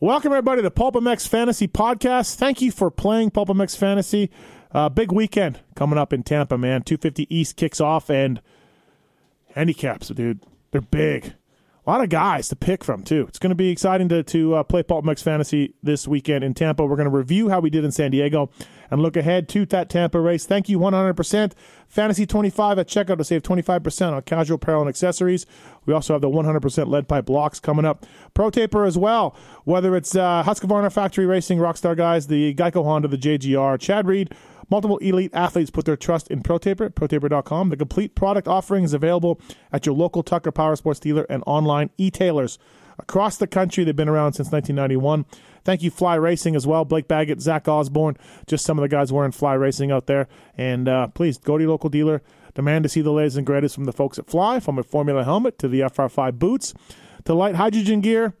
Welcome, everybody, to PulpMX Fantasy Podcast. Thank you for playing PulpMX Fantasy. Uh, big weekend coming up in Tampa, man. 250 East kicks off, and handicaps, dude, they're big. A lot of guys to pick from, too. It's going to be exciting to, to uh, play PulpMX Fantasy this weekend in Tampa. We're going to review how we did in San Diego and look ahead to that Tampa race. Thank you 100%. Fantasy 25 at checkout to save 25% on casual apparel and accessories. We also have the 100% lead pipe blocks coming up. Pro Taper as well, whether it's uh, Husqvarna Factory Racing, Rockstar Guys, the Geico Honda, the JGR, Chad Reed, Multiple elite athletes put their trust in ProTaper, ProTaper.com. The complete product offering is available at your local Tucker Power Sports dealer and online e-tailers. Across the country, they've been around since 1991. Thank you, Fly Racing, as well. Blake Baggett, Zach Osborne, just some of the guys wearing Fly Racing out there. And uh, please go to your local dealer. Demand to see the latest and greatest from the folks at Fly, from a Formula helmet to the FR5 boots to light hydrogen gear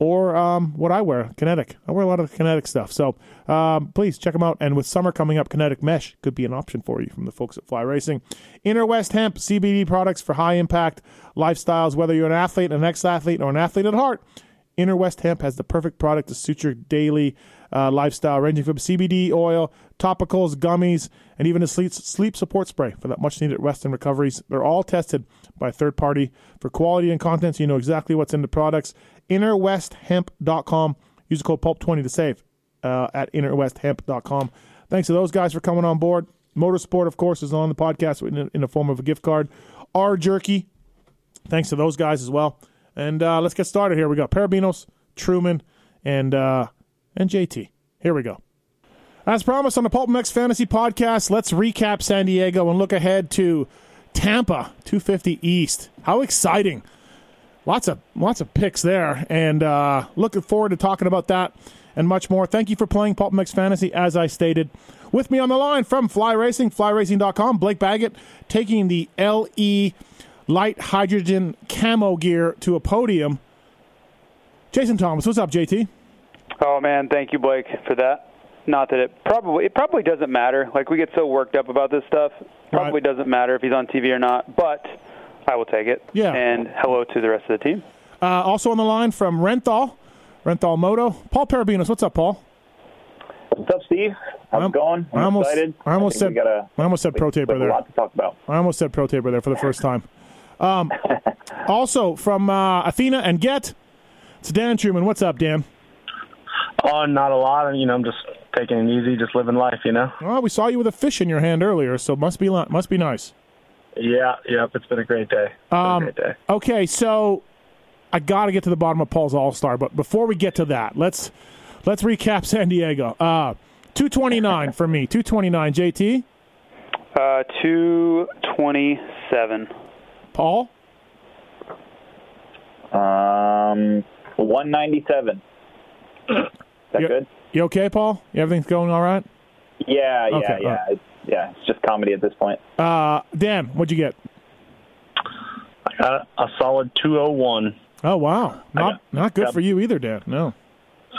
or um, what I wear, Kinetic. I wear a lot of Kinetic stuff. So um, please check them out. And with summer coming up, Kinetic Mesh could be an option for you from the folks at Fly Racing. Inner West Hemp CBD products for high impact lifestyles, whether you're an athlete, an ex athlete, or an athlete at heart. Inner West Hemp has the perfect product to suit your daily uh, lifestyle, ranging from CBD oil, topicals, gummies, and even a sleep, sleep support spray for that much needed rest and recoveries. They're all tested by a third party for quality and content, so you know exactly what's in the products innerwesthemp.com. Use the code PULP20 to save uh, at innerwesthemp.com. Thanks to those guys for coming on board. Motorsport, of course, is on the podcast in, in the form of a gift card. R Jerky, thanks to those guys as well. And uh, let's get started here. We got Perebijnos, Truman, and uh, and JT. Here we go. As promised on the PulpMX Fantasy Podcast, let's recap San Diego and look ahead to Tampa 250 East. How exciting! Lots of lots of picks there, and uh, looking forward to talking about that and much more. Thank you for playing PulpMX Fantasy, as I stated. With me on the line from Fly Racing, flyracing.com, Blake Baggett taking the LE light hydrogen camo gear to a podium. Jason Thomas, what's up, JT? Oh man, thank you, Blake, for that. Not that it probably it probably doesn't matter. Like we get so worked up about this stuff. Probably right. doesn't matter if he's on TV or not. But I will take it. Yeah. And hello to the rest of the team. Uh, also on the line from Renthal, Renthal Moto, Paul Perebijnos. What's up, Paul? What's up, Steve? How's I'm, it going? I'm I almost, excited. I almost I said, gotta, I almost said pro taper there. A lot to talk about. I almost said pro taper there for the first time. Um, also from uh, Athena and Get, it's Dan Truman. What's up, Dan? Oh, not a lot. You know, I'm just taking it easy, just living life. You know. Well, we saw you with a fish in your hand earlier, so must be must be nice. Yeah, yep. It's been a great day. Um, great day. Okay, so I got to get to the bottom of Paul's All Star, but before we get to that, let's let's recap San Diego. Uh, two twenty nine for me. Two twenty nine. JT. Uh, two twenty seven. Paul. Um, one ninety seven. Is that you, good? You okay, Paul? Everything's going all right? Yeah, yeah, okay, yeah. It's, yeah, it's just comedy at this point. Uh, Dan, what'd you get? I got a solid 201. Oh wow, not got, not good got, for you either, Dan. No.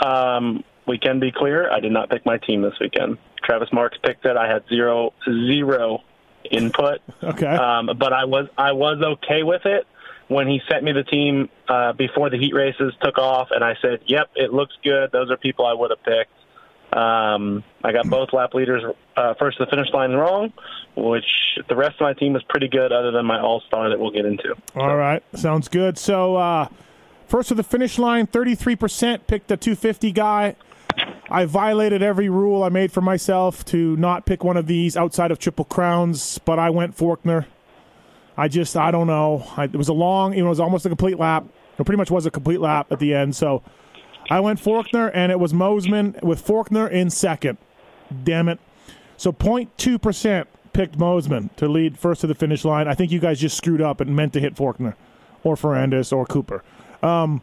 Um, we can be clear. I did not pick my team this weekend. Travis Marks picked it. I had zero zero input. okay. Um, but I was I was okay with it when he sent me the team uh, before the heat races took off, and I said, "Yep, it looks good. Those are people I would have picked." Um, I got both lap leaders uh, first to the finish line wrong, which the rest of my team was pretty good, other than my all star that we'll get into. All so. right, sounds good. So uh, first to the finish line, thirty three percent picked the two fifty guy. I violated every rule I made for myself to not pick one of these outside of Triple Crowns, but I went Forkner. I just I don't know. I, it was a long, it was almost a complete lap. It pretty much was a complete lap at the end. So I went Forkner, and it was Mosiman with Forkner in second. Damn it. So 0.2% picked Mosiman to lead first to the finish line. I think you guys just screwed up and meant to hit Forkner or Ferrandis or Cooper. Um,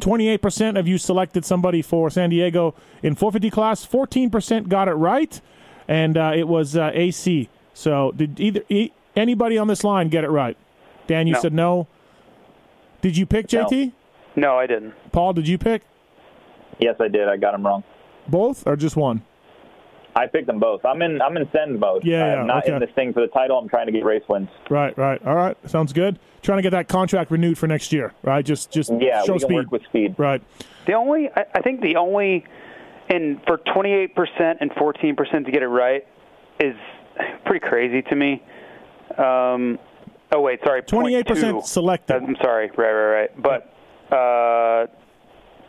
28% of you selected somebody for San Diego in 450 class. 14% got it right, and uh, it was uh, AC. So did either e- anybody on this line get it right? Dan, you no. said no. Did you pick JT? No. no, I didn't. Paul, did you pick? Yes, I did. I got them wrong. Both or just one? I picked them both. I'm in. I'm in send mode. Yeah, yeah, I'm not okay. in this thing for the title. I'm trying to get race wins. Right, right. All right, sounds good. Trying to get that contract renewed for next year, right? Just, just Yeah, show we can speed. work with speed. Right. The only, I, I think the only, and for 28% and 14% to get it right is pretty crazy to me. Um, oh wait, sorry, 28% 0.2. selected. I'm sorry, right, right, right. But uh,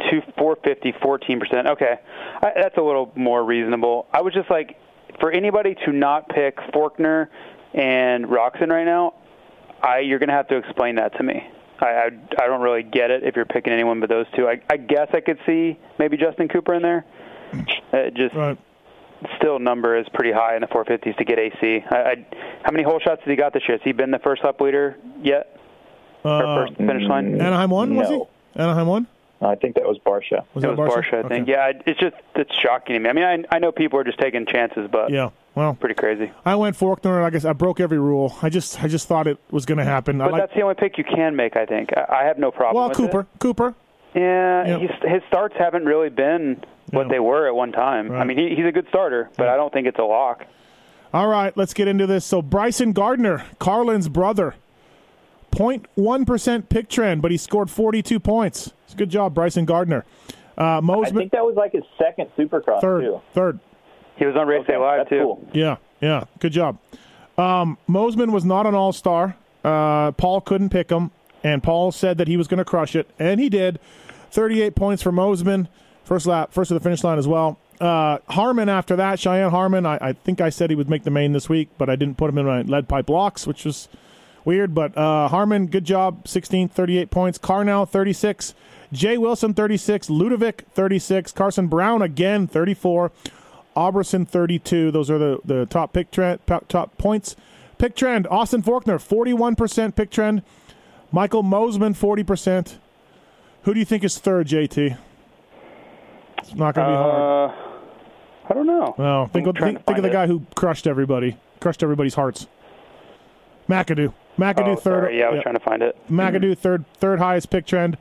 two, 450, 14%. Okay, I, that's a little more reasonable. I was just like, for anybody to not pick Forkner and Roczen right now, I you're gonna have to explain that to me. I, I I don't really get it if you're picking anyone but those two. I I guess I could see maybe Justin Cooper in there. It just Right. still number is pretty high in the 450s to get AC. I, I how many hole shots has he got this year? Has he been the first lap leader yet? or Uh, first finish line? Anaheim won, was he? Anaheim won? I think that was Barcia. Was it that was Barcia? Barcia, I think. Okay. Yeah, it's just it's shocking to me. I mean, I I know people are just taking chances, but Yeah. Well, pretty crazy. I went Forkner. And I guess I broke every rule. I just, I just thought it was going to happen. I But like. that's the only pick you can make, I think. I, I have no problem. Well, with Cooper, Cooper. It. Yeah, Yeah. He's, his starts haven't really been what Yeah. they were at one time. I mean, he, he's a good starter, but I don't think it's a lock. All right, let's get into this. So Bryson Gardner, Carlin's brother, 0.1% pick trend, but he scored 42 points. It's a good job, Bryson Gardner. Uh, I think that was like his second Supercross third, too. third. He was on Race Okay, Day Live too. cool. Yeah, yeah, good job. Um, Mosiman was not an all star. Uh, Paul couldn't pick him, and Paul said that he was going to crush it, and he did. 38 points for Mosiman, first lap, first to the finish line as well. Uh, Harmon after that, Cheyenne Harmon. I, I think I said he would make the main this week, but I didn't put him in my lead pipe blocks, which was weird. But uh, Harmon, good job, 16, 38 points. Carnell, 36. Jay Wilson, 36. Ludovic, 36. Carson Brown again, 34. Auberson 32. Those are the, the top pick trend, top points. Pick trend. Austin Forkner 41% pick trend. Michael Mosiman 40%. Who do you think is third, JT? It's not going to be hard. Uh, I don't know. No, think, of, think, think of the guy who crushed everybody, crushed everybody's hearts. McAdoo. McAdoo Oh, third. sorry. Yeah, I was yeah. trying to find it. McAdoo third third highest pick trend.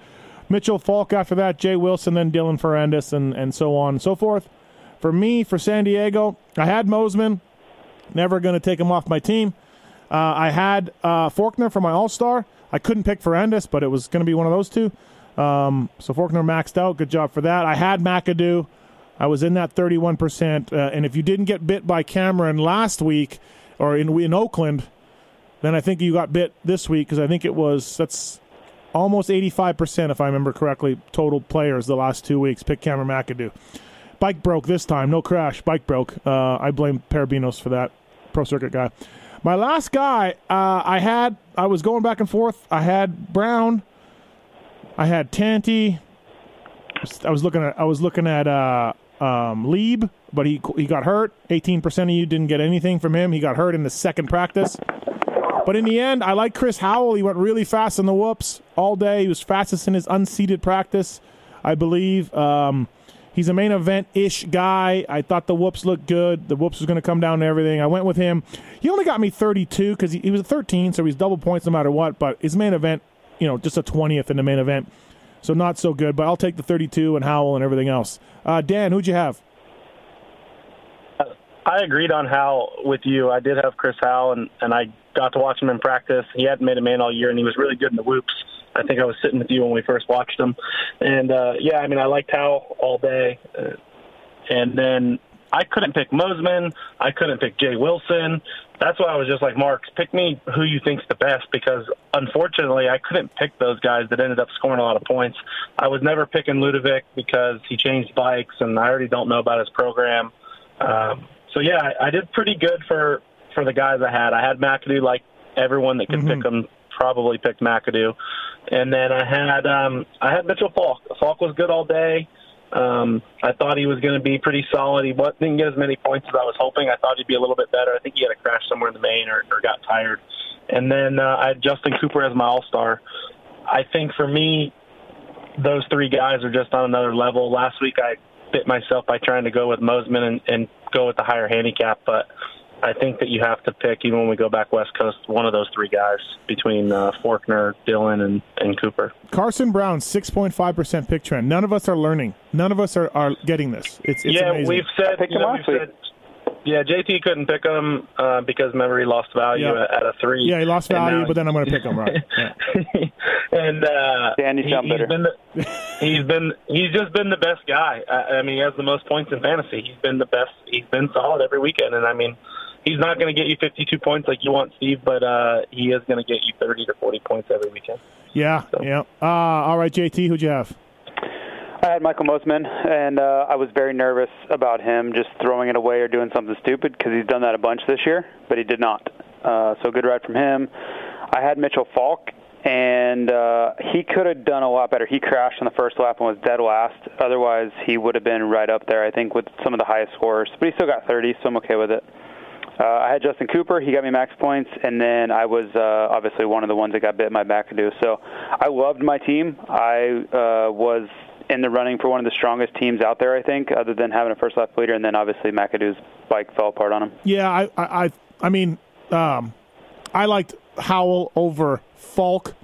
Mitchell Falk after that, Jay Wilson, then Dylan Ferrandis, and, and so on and so forth. For me, for San Diego, I had Mosiman. Never going to take him off my team. Uh, I had uh, Forkner for my All Star. I couldn't pick Ferrandis, but it was going to be one of those two. Um, so Forkner maxed out. Good job for that. I had McAdoo. I was in that 31%. Uh, and if you didn't get bit by Cameron last week or in, in Oakland, then I think you got bit this week because I think it was that's almost 85% if I remember correctly total players the last two weeks pick Cameron McAdoo. Bike broke this time, no crash. Bike broke. Uh, I blame Perebijnos for that. Pro circuit guy. My last guy, uh, I had. I was going back and forth. I had Brown. I had Tanti. I was looking at. I was looking at uh, um, Leib, but he he got hurt. Eighteen percent of you didn't get anything from him. He got hurt in the second practice. But in the end, I like Chris Howell. He went really fast in the whoops all day. He was fastest in his unseated practice, I believe. Um, he's a main event ish guy. I thought the whoops looked good. The whoops was going to come down to everything. I went with him. He only got me 32 because he, he was a 13, so he's double points no matter what. But his main event, you know, just a 20th in the main event. So not so good, but I'll take the 32 and Howell and everything else. Uh, Dan, who'd you have? I agreed on Howell with you. I did have Chris Howell, and, and I got to watch him in practice. He hadn't made a man all year, and he was really good in the whoops. I think I was sitting with you when we first watched him. And, uh, yeah, I mean, I liked Howell all day. Uh, and then I couldn't pick Mosiman. I couldn't pick Jay Wilson. That's why I was just like, Mark, pick me who you think's the best because unfortunately I couldn't pick those guys that ended up scoring a lot of points. I was never picking Ludovic because he changed bikes and I already don't know about his program. Um, so yeah, I, I did pretty good for for the guys I had. I had McAdoo like everyone that could pick him probably picked McAdoo, and then I had um, I had Mitchell Falk. Falk was good all day. Um, I thought he was going to be pretty solid. He didn't get as many points as I was hoping. I thought he'd be a little bit better. I think he had a crash somewhere in the main or, or got tired. And then uh, I had Justin Cooper as my All Star. I think for me, those three guys are just on another level. Last week I bit myself by trying to go with Mosiman and, and go with the higher handicap, but I think that you have to pick, even when we go back West Coast, one of those three guys between uh, Forkner, Dylan, and, and Cooper. Carson Brown, 6.5% pick trend. None of us are learning. None of us are, are getting this. It's, it's yeah, amazing. we've said, picked you him know, we've said Yeah, JT couldn't pick him uh, because remember he lost value Yeah. at, at a three. Yeah, he lost value, now but then I'm going to pick him right. Yeah. and uh, Dan, he, sound he's been the, he's been he's just been the best guy. I, I mean, he has the most points in fantasy. He's been the best. He's been solid every weekend, and I mean, he's not going to get you 52 points like you want, Steve, but uh, he is going to get you 30 to 40 points every weekend. Yeah, yeah. Uh, all right, JT, who'd you have? I had Michael Mosiman, and uh, I was very nervous about him just throwing it away or doing something stupid because he's done that a bunch this year, but he did not. Uh, so good ride from him. I had Mitchell Falk, and uh, he could have done a lot better. He crashed on the first lap and was dead last. Otherwise, he would have been right up there, I think, with some of the highest scores. But he still got 30, so I'm okay with it. Uh, I had Justin Cooper. He got me max points, and then I was uh, obviously one of the ones that got bit my McAdoo. So I loved my team. I uh, was in the running for one of the strongest teams out there, I think, other than having a first lap leader, and then obviously McAdoo's bike fell apart on him. Yeah, I, I, I, mean, um, I liked Howell over Falk.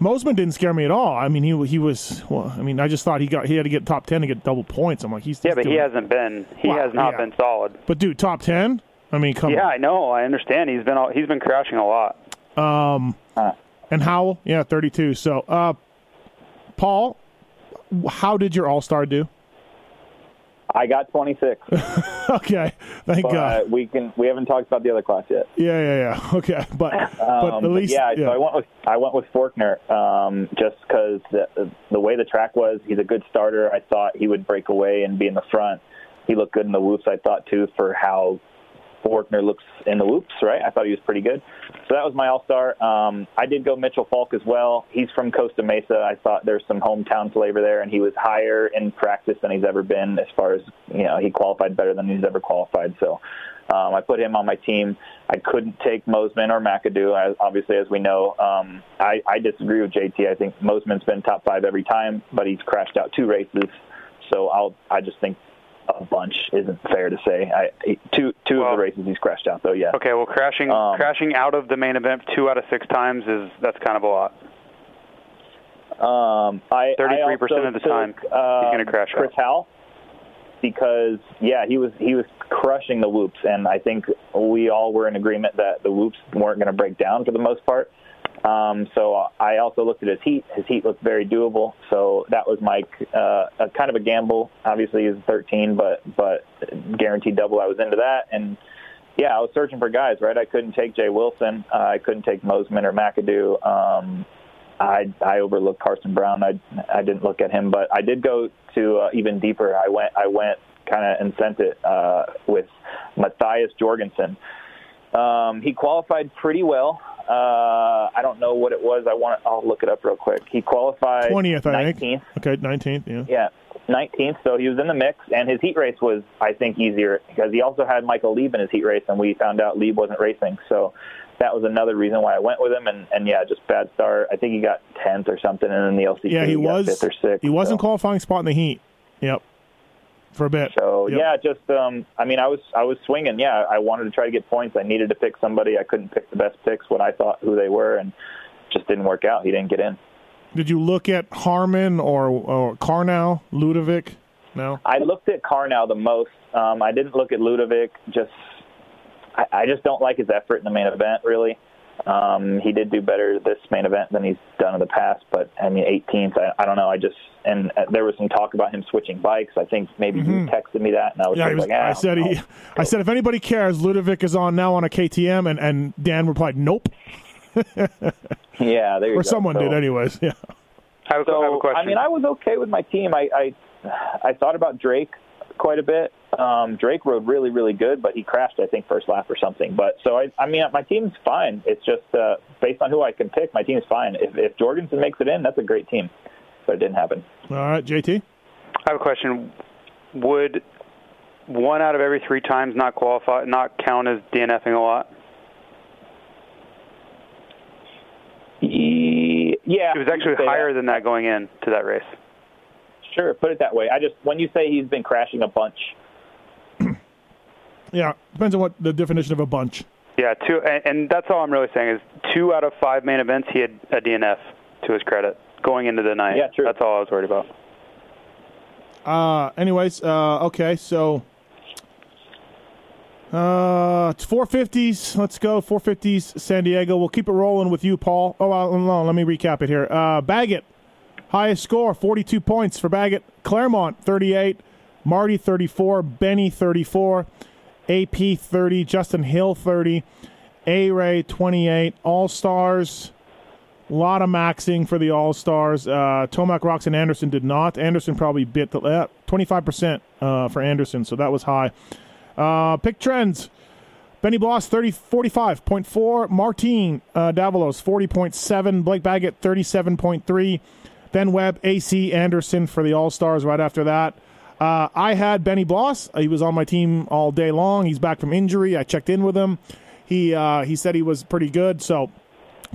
Mosiman didn't scare me at all. I mean, he he was. Well, I mean, I just thought he got he had to get top ten to get double points. I'm like, he's Yeah, but he hasn't been. He has not yeah. been solid. But dude, top ten. I mean, come Yeah, I know. I understand. He's been all, he's been crashing a lot. on. And Howell, yeah, 32. So, uh, Paul, how did your All Star do? I got 26, okay, thank but God. we can we haven't talked about the other class yet. Yeah, yeah, yeah. Okay, but but Um, at least yeah, so I went with I went with Forkner um, just because the, the way the track was. He's a good starter. I thought he would break away and be in the front. He looked good in the whoops. I thought too for how Forkner looks in the whoops. Right, I thought he was pretty good. So that was my all star. Um, I did go Mitchell Falk as well. He's from Costa Mesa. I thought there's some hometown flavor there, and he was higher in practice than he's ever been. As far as you know, he qualified better than he's ever qualified. So. Um, I put him on my team. I couldn't take Mosiman or McAdoo, as, obviously, as we know. Um, I, I disagree with JT. I think Mosiman's been top five every time, but he's crashed out two races. So I'll, I just think a bunch isn't fair to say. I, two two Well- of the races he's crashed out, though, yeah. Okay, well, crashing Um, crashing out of the main event two out of six times is that's kind of a lot. Um, I, 33% of the time, took, he's gonna um, crash Chris out. Howell because yeah, he was he was crushing the whoops, and I think we all were in agreement that the whoops weren't going to break down for the most part. Um, so I also looked at his heat. His heat looked very doable. So that was my uh, a kind of a gamble. Obviously, he's 13, but but guaranteed double. I was into that, and yeah, I was searching for guys. Right, I couldn't take Jay Wilson. Uh, I couldn't take Mosiman or McAdoo. Um, I I overlooked Carson Brown. I I didn't look at him, but I did go to uh, even deeper. I went I went kind of and sent it uh, with Matthias Jorgensen. Um, he qualified pretty well. Uh, I don't know what it was. I want. I'll look it up real quick. He qualified 20th, I 19th. think. Okay, 19th. Yeah. Yeah, 19th. So he was in the mix, and his heat race was, I think, easier because he also had Michael Leib in his heat race, and we found out Leib wasn't racing. So that was another reason why I went with him. And, and yeah, just bad start. I think he got 10th or something, and then the LCQ Yeah, he got was. fifth or sixth. He wasn't so. qualifying spot in the heat. Yep. For a bit. So Yep. yeah, just um, I mean, I was I was swinging. Yeah, I wanted to try to get points. I needed to pick somebody. I couldn't pick the best picks, what I thought who they were, and just didn't work out. He didn't get in. Did you look at Harmon or or Karnow, Ludovic? No. I looked at Karnow the most. Um, I didn't look at Ludovic. Just I, I just don't like his effort in the main event. Really, um, he did do better this main event than he's done in the past. But I mean, 18th. I, I don't know. I just and uh, there was some talk about him switching bikes. I think maybe you texted me that, and I was Mm-hmm. Yeah, just he was, like, ah, I said he. I said if anybody cares, Ludovic is on now on a KTM, and and Dan replied, nope, yeah, there you or go. someone So- did, anyways. Yeah. I have, a- I have a So question. I mean, I was okay with my team. I I, I thought about Drake quite a bit. Um, Drake rode really really good, but he crashed I think first lap or something. But so I I mean my team's fine. It's just uh, based on who I can pick, my team's fine. If if Jorgensen makes it in, that's a great team. But it didn't happen. All right, JT. I have a question. Would one out of every three times not qualify, not count as DNFing a lot? Yeah, It was actually you could say higher that. than that going in to that race. Sure, put it that way. I just when you say he's been crashing a bunch, Yeah, depends on what the definition of a bunch. Yeah, two, and, and that's all I'm really saying is two out of five main events he had a DNF to his credit going into the night. Yeah, true. That's all I was worried about. Uh, anyways, uh, okay, so Uh, it's 450s. Let's go 450s. San Diego. We'll keep it rolling with you, Paul. Oh, no, let me recap it here. Uh, Baggett, highest score, 42 points for Baggett. Claremont, 38. Marty, 34. Benny, 34. AP, 30. Justin Hill, 30. A Ray, 28. All Stars. A lot of maxing for the All Stars. Uh, Tomac, and Anderson did not. Anderson probably bit the, uh, 25% uh, for Anderson, so that was high. Uh, pick trends. Benny Bloss, 30, 45.4. Martin uh, Davalos, 40.7. Blake Baggett, 37.3. Ben Webb, AC Anderson for the All Stars right after that. Uh, I had Benny Bloss. He was on my team all day long. He's back from injury. I checked in with him. He uh, he said he was pretty good. So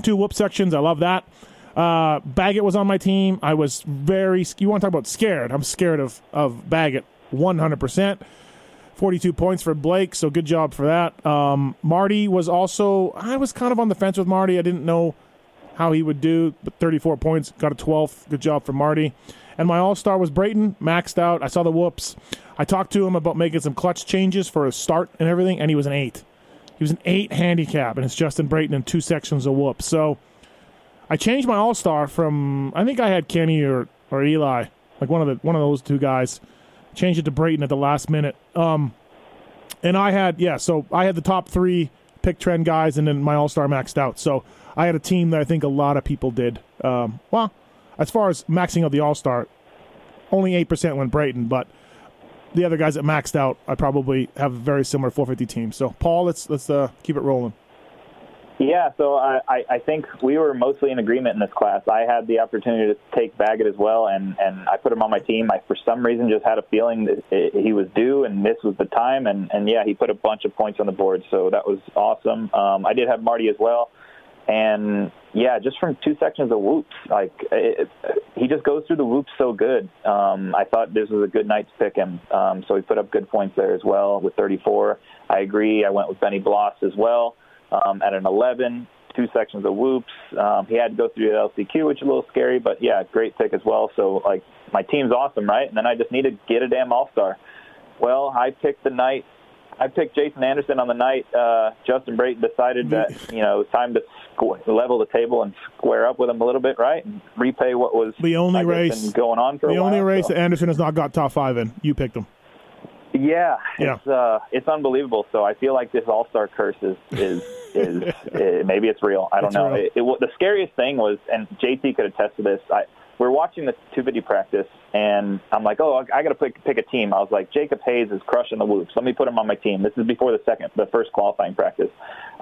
two whoop sections. I love that. Uh, Baggett was on my team. I was very. You want to talk about scared? I'm scared of of Baggett 100. percent 42 points for Blake, so good job for that. Um, Marty was also, I was kind of on the fence with Marty. I didn't know how he would do, but 34 points, got a 12th. Good job for Marty. And my all star was Brayton, maxed out. I saw the whoops. I talked to him about making some clutch changes for a start and everything, and he was an eight. He was an eight handicap, and it's Justin Brayton in two sections of whoops. So I changed my all star from, I think I had Kenny or, or Eli, like one of the one of those two guys changed it to Brayton at the last minute. Um, and I had yeah, so I had the top three pick trend guys, and then my all star maxed out. So I had a team that I think a lot of people did. Um, well, as far as maxing out the all star, only eight percent went Brayton, but the other guys that maxed out, I probably have a very similar 450 team. So Paul, let's let's uh, keep it rolling. Yeah, so I, I think we were mostly in agreement in this class. I had the opportunity to take Baggett as well, and, and I put him on my team. I, for some reason, just had a feeling that he was due, and this was the time. And, and yeah, he put a bunch of points on the board, so that was awesome. Um, I did have Marty as well, and yeah, just from two sections of whoops, like it, he just goes through the whoops so good. Um, I thought this was a good night to pick him, um, so he put up good points there as well with 34. I agree. I went with Benny Bloss as well um, at an 11, two sections of whoops. Um, he had to go through the LCQ, which is a little scary, but yeah, great pick as well. So like my team's awesome, right? And then I just need to get a damn All Star. Well, I picked the night. I picked Jason Anderson on the night. Uh, Justin Brayton decided that you know it was time to squ- level the table and square up with him a little bit, right? And repay what was the only guess, race going on for the only while, race so. that Anderson has not got top five in. You picked him. Yeah, Yeah. it's uh, it's unbelievable. So I feel like this All Star curse is is is uh, maybe it's real. I don't It's know. It, it, the scariest thing was, and JT could attest to this. I we're watching the 250 practice, and I'm like, oh, I got to pick pick a team. I was like, Jacob Hayes is crushing the whoops. Let me put him on my team. This is before the second, the first qualifying practice.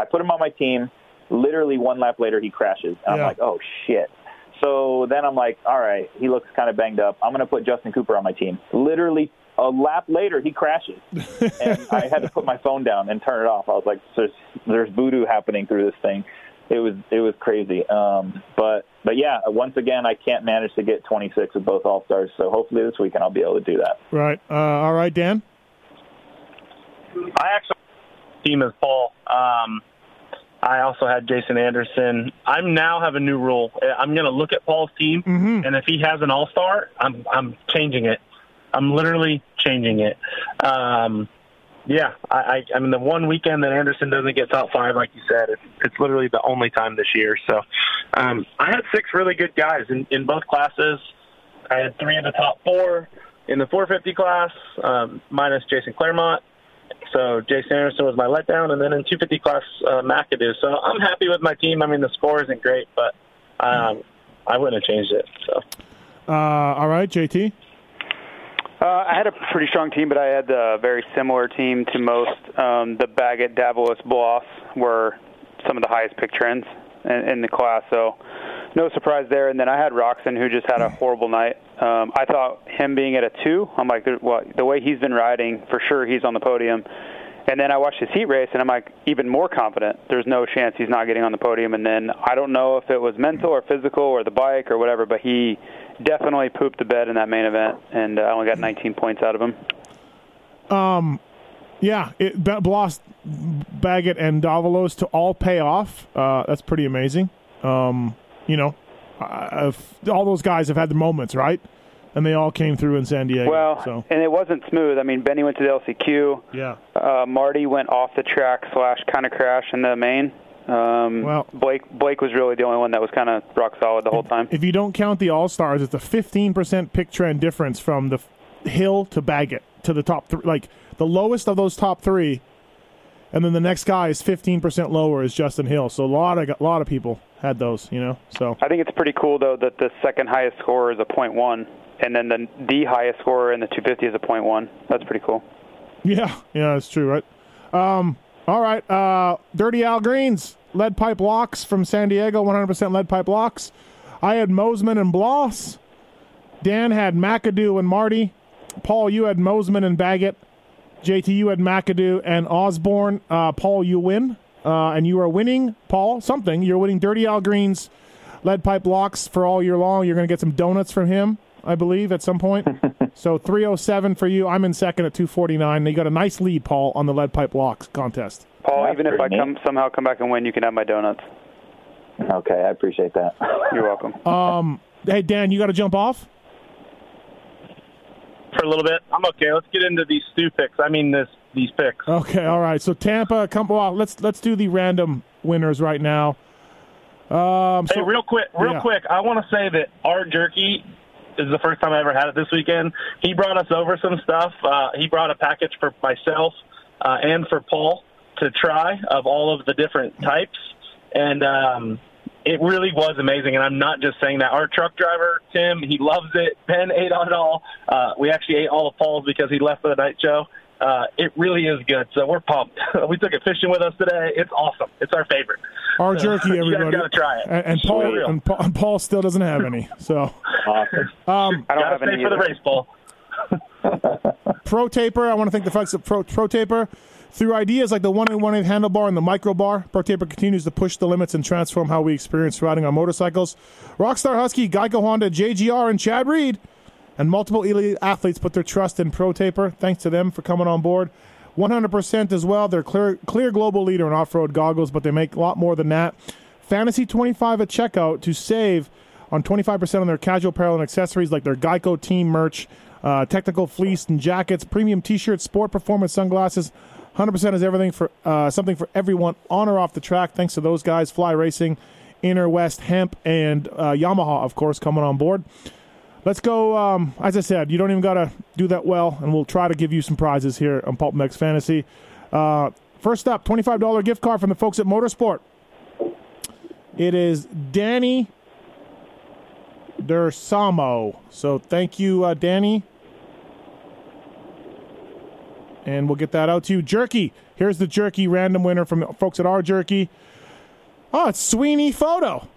I put him on my team. Literally one lap later, he crashes. And Yeah. I'm like, oh shit. So then I'm like, all right, he looks kind of banged up. I'm going to put Justin Cooper on my team. Literally a lap later, he crashes, and I had to put my phone down and turn it off. I was like, there's there's voodoo happening through this thing. It was it was crazy. Um, but but yeah, once again, I can't manage to get 26 of both All Stars. So hopefully this weekend I'll be able to do that. Right. Uh, all right, Dan. I actually team as Paul. Um, I also had Jason Anderson. I now have a new rule. I'm going to look at Paul's team, and if he has an All Star, I'm I'm changing it. I'm literally changing it. Um, yeah, I, I, I mean the one weekend that Anderson doesn't get top five, like you said, it's, it's literally the only time this year. So um, I had six really good guys in, in both classes. I had three of the top four in the 450 class, um, minus Jason Claremont. So Jason Anderson was my letdown, and then in 250 class, uh, McAdoo. So I'm happy with my team. I mean, the score isn't great, but um, I wouldn't have changed it. So Uh, all right, JT. Uh, I had a pretty strong team, but I had a very similar team to most. Um, the Baggett, Davalos, Bloss were some of the highest pick trends in, in the class, so no surprise there. And then I had Roczen, who just had a horrible night. Um, I thought him being at a two, I'm like, well, the way he's been riding, for sure he's on the podium. And then I watched his heat race, and I'm like even more confident. There's no chance he's not getting on the podium. And then I don't know if it was mental or physical or the bike or whatever, but he definitely pooped the bed in that main event, and uh, I only got 19 points out of him. Um, Yeah, it, B- Bloss, Baggett, and Davalos to all pay off. Uh, that's pretty amazing. Um, you know, if- all those guys have had the moments, right? and they all came through in San Diego. Well, so and it wasn't smooth. I mean, Benny went to the LCQ. yeah, Uh, Marty went off the track slash kind of crash in the main. Um, Well- Blake Blake was really the only one that was kind of rock solid the whole time. if you don't count the All Stars, it's a 15% pick trend difference from the hill to Baggett to the top three. Like the lowest of those top three, and then the next guy is 15% lower is Justin Hill. So a lot of a lot of people had those, you know. So I think it's pretty cool though that the second highest scorer is a point one, and then the the highest scorer in the 250 is a point one. That's pretty cool. yeah, yeah, that's true, right? Um, all right, uh, Dirty Al Greens, lead pipe locks from San Diego, 100% lead pipe locks. I had Mosiman and Bloss. Dan had McAdoo and Marty. Paul, you had Mosiman and Baggett. JT, you had McAdoo and Osborne. Uh, Paul, you win. Uh, and you are winning, Paul, something. You're winning Dirty Al Green's lead pipe locks for all year long. You're going to get some donuts from him, I believe, at some point. so 307 for you. I'm in second at 249. You got a nice lead, Paul, on the lead pipe locks contest. Paul, That's even if I pretty come somehow come back and win, you can have my donuts. Okay, I appreciate that. You're welcome. Um, hey, Dan, you got to jump off? For a little bit, I'm okay. Let's get into these stew picks. I mean, this these picks. Okay, all right. So Tampa, come. Well, let's let's do the random winners right now. Um, Hey, so, real quick, real Yeah. quick, I want to say that our jerky is the first time I ever had it this weekend. He brought us over some stuff. Uh, he brought a package for myself uh, and for Paul to try of all of the different types, and um, it really was amazing. And I'm not just saying that. Our truck driver Tim, he loves it. Ben ate on it all. Uh, we actually ate all of Paul's because he left for the night show. Uh, it really is good, so we're pumped. we took it fishing with us today. It's awesome. It's our favorite. our jerky, You guys everybody. gotta try it. And, and Paul and Paul, and Paul still doesn't have any. So awesome. um, I don't Gotta have stay any for the race, Paul. Pro Taper, I want to thank the folks at Pro, Pro Taper. Through ideas like the 1 in 1 8 handlebar and the micro bar, Pro Taper continues to push the limits and transform how we experience riding our motorcycles. Rockstar Husky, Geico Honda, JGR, and Chad Reed, and multiple elite athletes put their trust in Pro Taper. Thanks to them for coming on board. 100% as well. They're clear, clear global leader in off road goggles, but they make a lot more than that. Fantasy 25 at checkout to save on 25% on their casual apparel and accessories like their Geico team merch, uh, technical fleece and jackets, premium t-shirts, sport performance sunglasses. 100% is everything for uh, something for everyone on or off the track. Thanks to those guys, Fly Racing, Inner West Hemp, and uh, Yamaha, of course, coming on board. Let's go. Um, as I said, you don't even got to do that well, and we'll try to give you some prizes here on Pulp MX Fantasy. Uh, first up, $25 gift card from the folks at Motorsport. It is Danny Dersamo. So thank you, uh, Danny. And we'll get that out to you. Jerky. Here's the jerky random winner from the folks at our jerky. Oh, it's Sweeney Photo.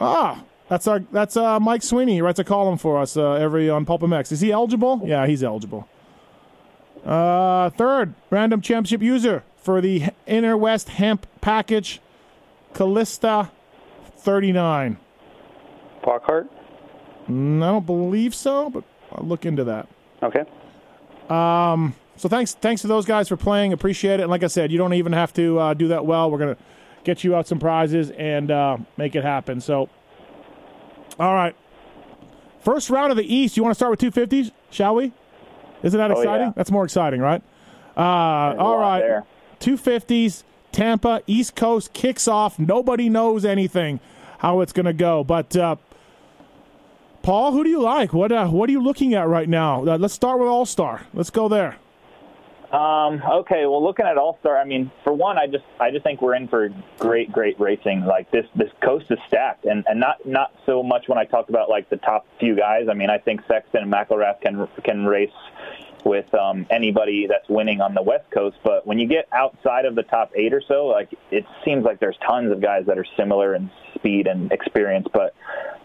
Ah, that's our that's uh, Mike Sweeney. He writes a column for us uh, every on Pulp MX. Is he eligible? Yeah, he's eligible. Uh, third random championship user for the Inner West Hemp package, Callista thirty nine. Parkhart. Mm, I don't believe so, but I'll look into that. Okay. So thanks, thanks to those guys for playing. Appreciate it. And like I said, you don't even have to uh, do that well. We're gonna get you out some prizes and uh, make it happen. So, all right, first round of the East. You want to start with two fifties, shall we? Isn't that Oh, exciting? yeah. That's more exciting, right? Uh, all right, there. two fifties. Tampa East Coast kicks off. Nobody knows anything how it's gonna go, but. Uh, Paul, who do you like? What uh, what are you looking at right now? Uh, let's start with All Star. Let's go there. Um, okay, well, looking at All Star, I mean, for one, I just I just think we're in for great, great racing. Like this, this coast is stacked, and and not not so much when I talk about like the top few guys. I mean, I think Sexton and McElrath can can race with um, anybody that's winning on the West Coast. But when you get outside of the top eight or so, like it seems like there's tons of guys that are similar in speed and experience. But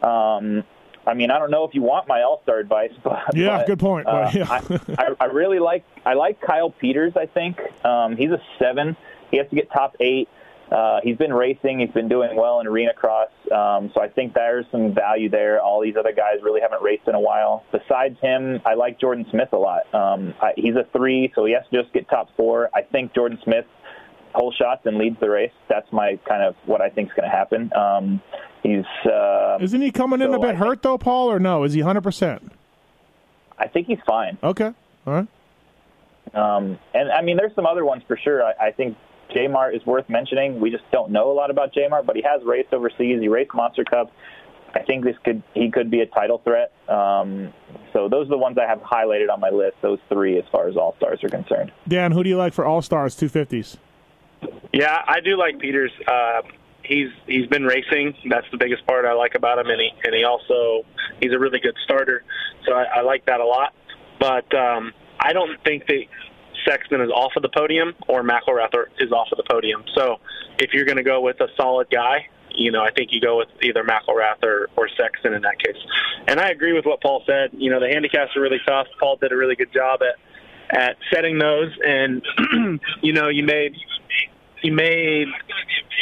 um, I mean, I don't know if you want my All Star advice, but Yeah, but, good point. uh, But, yeah. I, I, I really like I like Kyle Peters. I think um, he's a seven. He has to get top eight. Uh, he's been racing. He's been doing well in arena cross. Um, so I think there's some value there. All these other guys really haven't raced in a while. Besides him, I like Jordan Smith a lot. Um, I, he's a three, so he has to just get top four. I think Jordan Smith hole shots and leads the race. That's my kind of what I think is going to happen. Um, he's uh, Isn't he coming in a bit I hurt though, Paul, or no? Is he 100%? I think he's fine. Okay. All right. Um, and I mean, there's some other ones for sure. I, I think J Mart is worth mentioning. We just don't know a lot about J Mart, but he has raced overseas. He raced Monster Cup. I think this could he could be a title threat. Um, so those are the ones I have highlighted on my list. Those three, as far as all stars are concerned. Dan, who do you like for All Stars 250s? Yeah, I do like Peters. Uh, he's he's been racing. That's the biggest part I like about him, and he and he also he's a really good starter. So I, I like that a lot. But um, I don't think that Sexton is off of the podium or McElrath is off of the podium. So if you're going to go with a solid guy, you know, I think you go with either McElrath or, or Sexton in that case. And I agree with what Paul said. You know, the handicaps are really tough. Paul did a really good job at at setting those, and you know, you made you made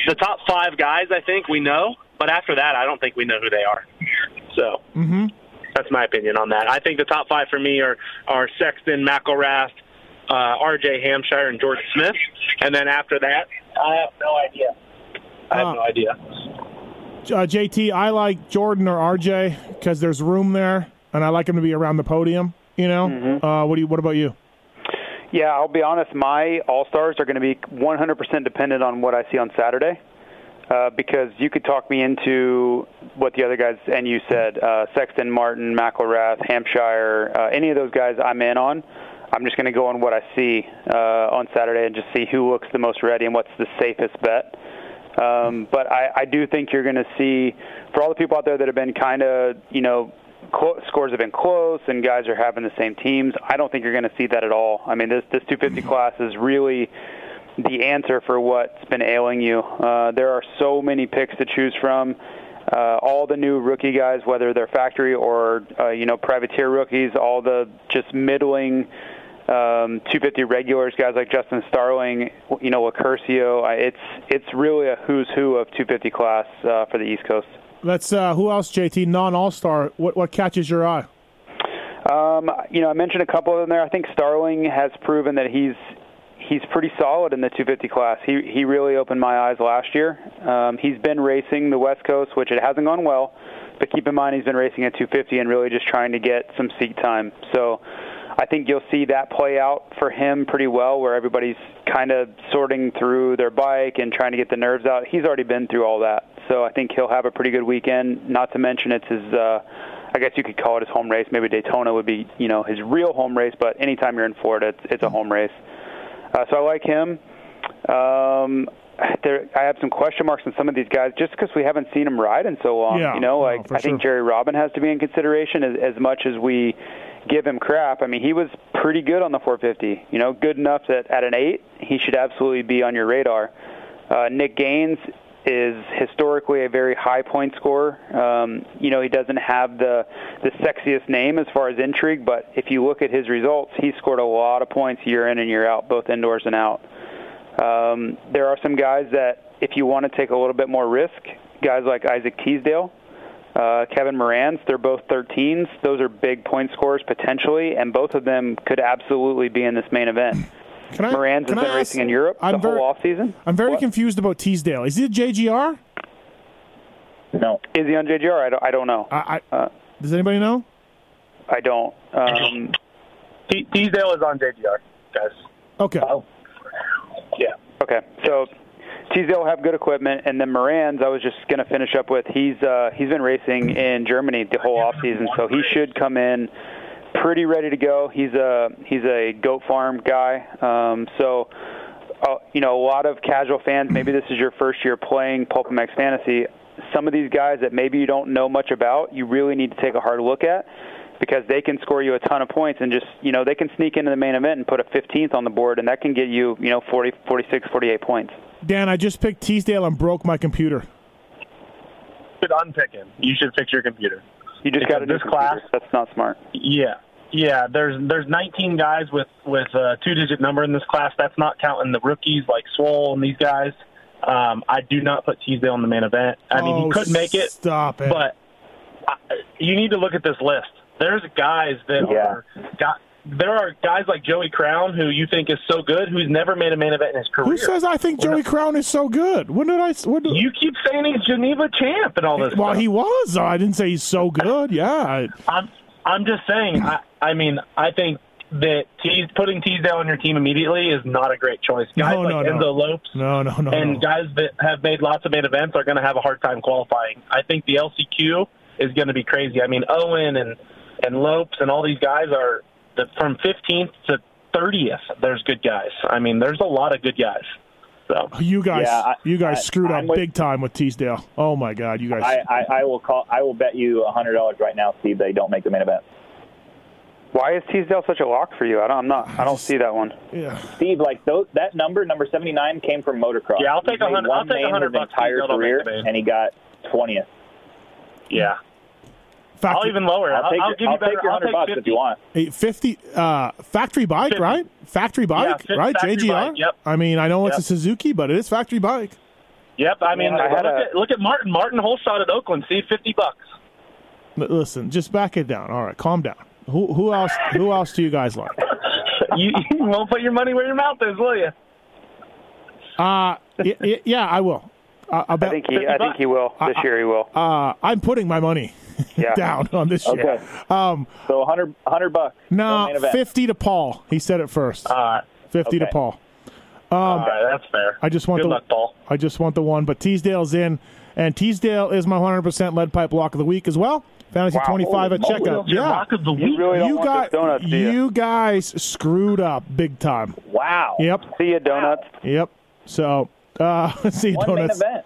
the top five guys. I think we know, but after that, I don't think we know who they are. So. Mm-hmm. That's my opinion on that. I think the top five for me are are Sexton, McElrath, uh, R.J. Hampshire, and George Smith. And then after that, I have no idea. I have Uh, no idea. Uh, JT, I like Jordan or RJ because there's room there, and I like him to be around the podium. You know, Mm-hmm. uh, what do you? What about you? Yeah, I'll be honest. My all stars are going to be 100% dependent on what I see on Saturday, uh, because you could talk me into what the other guys and you said, uh, Sexton, Martin, McElrath, Hampshire, uh, any of those guys I'm in on. I'm just going to go on what I see uh, on Saturday and just see who looks the most ready and what's the safest bet. Um, but I, I do think you're going to see, for all the people out there that have been kind of, you know, clo- scores have been close and guys are having the same teams. I don't think you're going to see that at all. I mean, this this 250 class is really the answer for what's been ailing you. Uh, there are so many picks to choose from. Uh, all the new rookie guys, whether they're factory or uh, you know privateer rookies, all the just middling um, 250 regulars, guys like Justin Starling, you know, Locurcio. It's it's really a who's who of 250 class uh, for the East Coast. Let's. Uh, who else, JT? Non All Star. What what catches your eye? Um, you know, I mentioned a couple of them there. I think Starling has proven that he's he's pretty solid in the 250 class. He he really opened my eyes last year. Um, he's been racing the West Coast, which it hasn't gone well, but keep in mind he's been racing at 250 and really just trying to get some seat time. So. I think you'll see that play out for him pretty well, where everybody's kind of sorting through their bike and trying to get the nerves out. He's already been through all that, so I think he'll have a pretty good weekend. Not to mention it's his, uh, I guess you could call it his home race. Maybe Daytona would be, you know, his real home race, but anytime you're in Florida, it's, it's a home race. Uh, so I like him. Um, there, I have some question marks on some of these guys just because we haven't seen them ride in so long. Yeah, you know, no, like for I think. Jerry Robin has to be in consideration as, as much as we give him crap. I mean, he was pretty good on the 450. You know, good enough that at an eight, he should absolutely be on your radar. Uh, Nick Gaines is historically a very high point scorer. Um, you know, he doesn't have the the sexiest name as far as intrigue, but if you look at his results, he scored a lot of points year in and year out, both indoors and out. Um, there are some guys that, if you want to take a little bit more risk, guys like Isaac Teasdale, uh, Kevin Moranz, they're both 13s. Those are big point scorers potentially, and both of them could absolutely be in this main event. Can I? Moranz can has I been ask- racing in Europe I'm the very, whole off season. I'm very What? confused about Teasdale. Is he a JGR? No, Is he on JGR? I don't, I don't know. I, I, Uh, does anybody know? I don't. Um, Te- Teasdale is on JGR, guys. Okay. oh, Yeah. Okay, so Teasdale will have good equipment, and then Moranz I was just going to finish up with. He's uh, he's been racing in Germany the whole off season, so he should come in pretty ready to go. He's a he's a goat farm guy, um, so. Uh, you know, a lot of casual fans. Maybe this is your first year playing Pulp MX Fantasy. Some of these guys that maybe you don't know much about, you really need to take a hard look at because they can score you a ton of points and just you know they can sneak into the main event and put a 15th on the board and that can get you you know 40 46 48 points Dan, I just picked Teasdale and broke my computer. You should unpick him. You should fix your computer. You just got to this class- that's not smart Yeah. Yeah, there's there's 19 guys with with a two digit number in this class. That's not counting the rookies like Swoll and these guys. Um, I do not put Teasdale in the main event. I mean, Oh, he could make it, Stop it. but I, you need to look at this list. There's guys that Yeah. are got there are guys like Joey Crown who you think is so good who's never made a main event in his career. Who says I think Joey Crown is so good? When did I? When did, you keep saying he's Geneva champ and all this. Well, stuff. he was. I didn't say he's so good. Yeah. I'm I'm just saying. I, I mean, I think that Tees, putting Teasdale on your team immediately is not a great choice. Guys No, like no, no. Lopes No, no, no. and guys that have made lots of main events are going to have a hard time qualifying. I think the LCQ is going to be crazy. I mean, Owen and and Lopes and all these guys are the, from 15th to 30th. There's good guys. I mean, there's a lot of good guys. So oh, You guys, Yeah, I- you guys I- screwed I'm up with- big time with Teasdale. Oh my God, you guys. I, I, I will call. I will bet you a hundred dollars right now, Steve. They don't make the main event. Why is Teasdale such a lock for you? I don't, I'm not. I don't see that one. yeah. Steve, like those, that number, number seventy nine, came from motocross. Yeah, I'll take a made hundred- one I'll take a main hundred his bucks entire Steve, don't make career, and he got twentieth. yeah, Factory, I'll even lower. I'll I'll, take, I'll give I'll you better. take your I'll hundred take bucks 50. if you want. Hey, 50 uh, factory bike, 50. right? Factory bike, fi- right? factory JGR. bike, yep. I mean, I know it's a Suzuki, but it is factory bike. Yep. I mean, I had look, a- at, look at Martin. Martin Holstad at Oakland. See, fifty bucks. L- Listen, just back it down. All right, calm down. Who who else? Who else do you guys like? you, you won't put your money where your mouth is, will you? Uh, y- y- yeah, I will. Uh, I I bet. think he. I think he will this I- year. He will. uh, I'm putting my money Yeah. down on this shit. Okay. Um, So a hundred, hundred bucks. no, main 50 to Paul. He said it first. All right. 50 to okay. Paul. All right. That's fair. I just want Good the luck, Paul. I just want the one, but Teasdale's in, and Teasdale is my 100% lead pipe lock of the week as well. Fantasy Wow. 25 at Holy checkout. Yeah, rock of the You really don't you want got donuts, do you? you guys screwed up big time. Wow. Yep, See you, donuts. yep. So, uh, see One main donuts. event.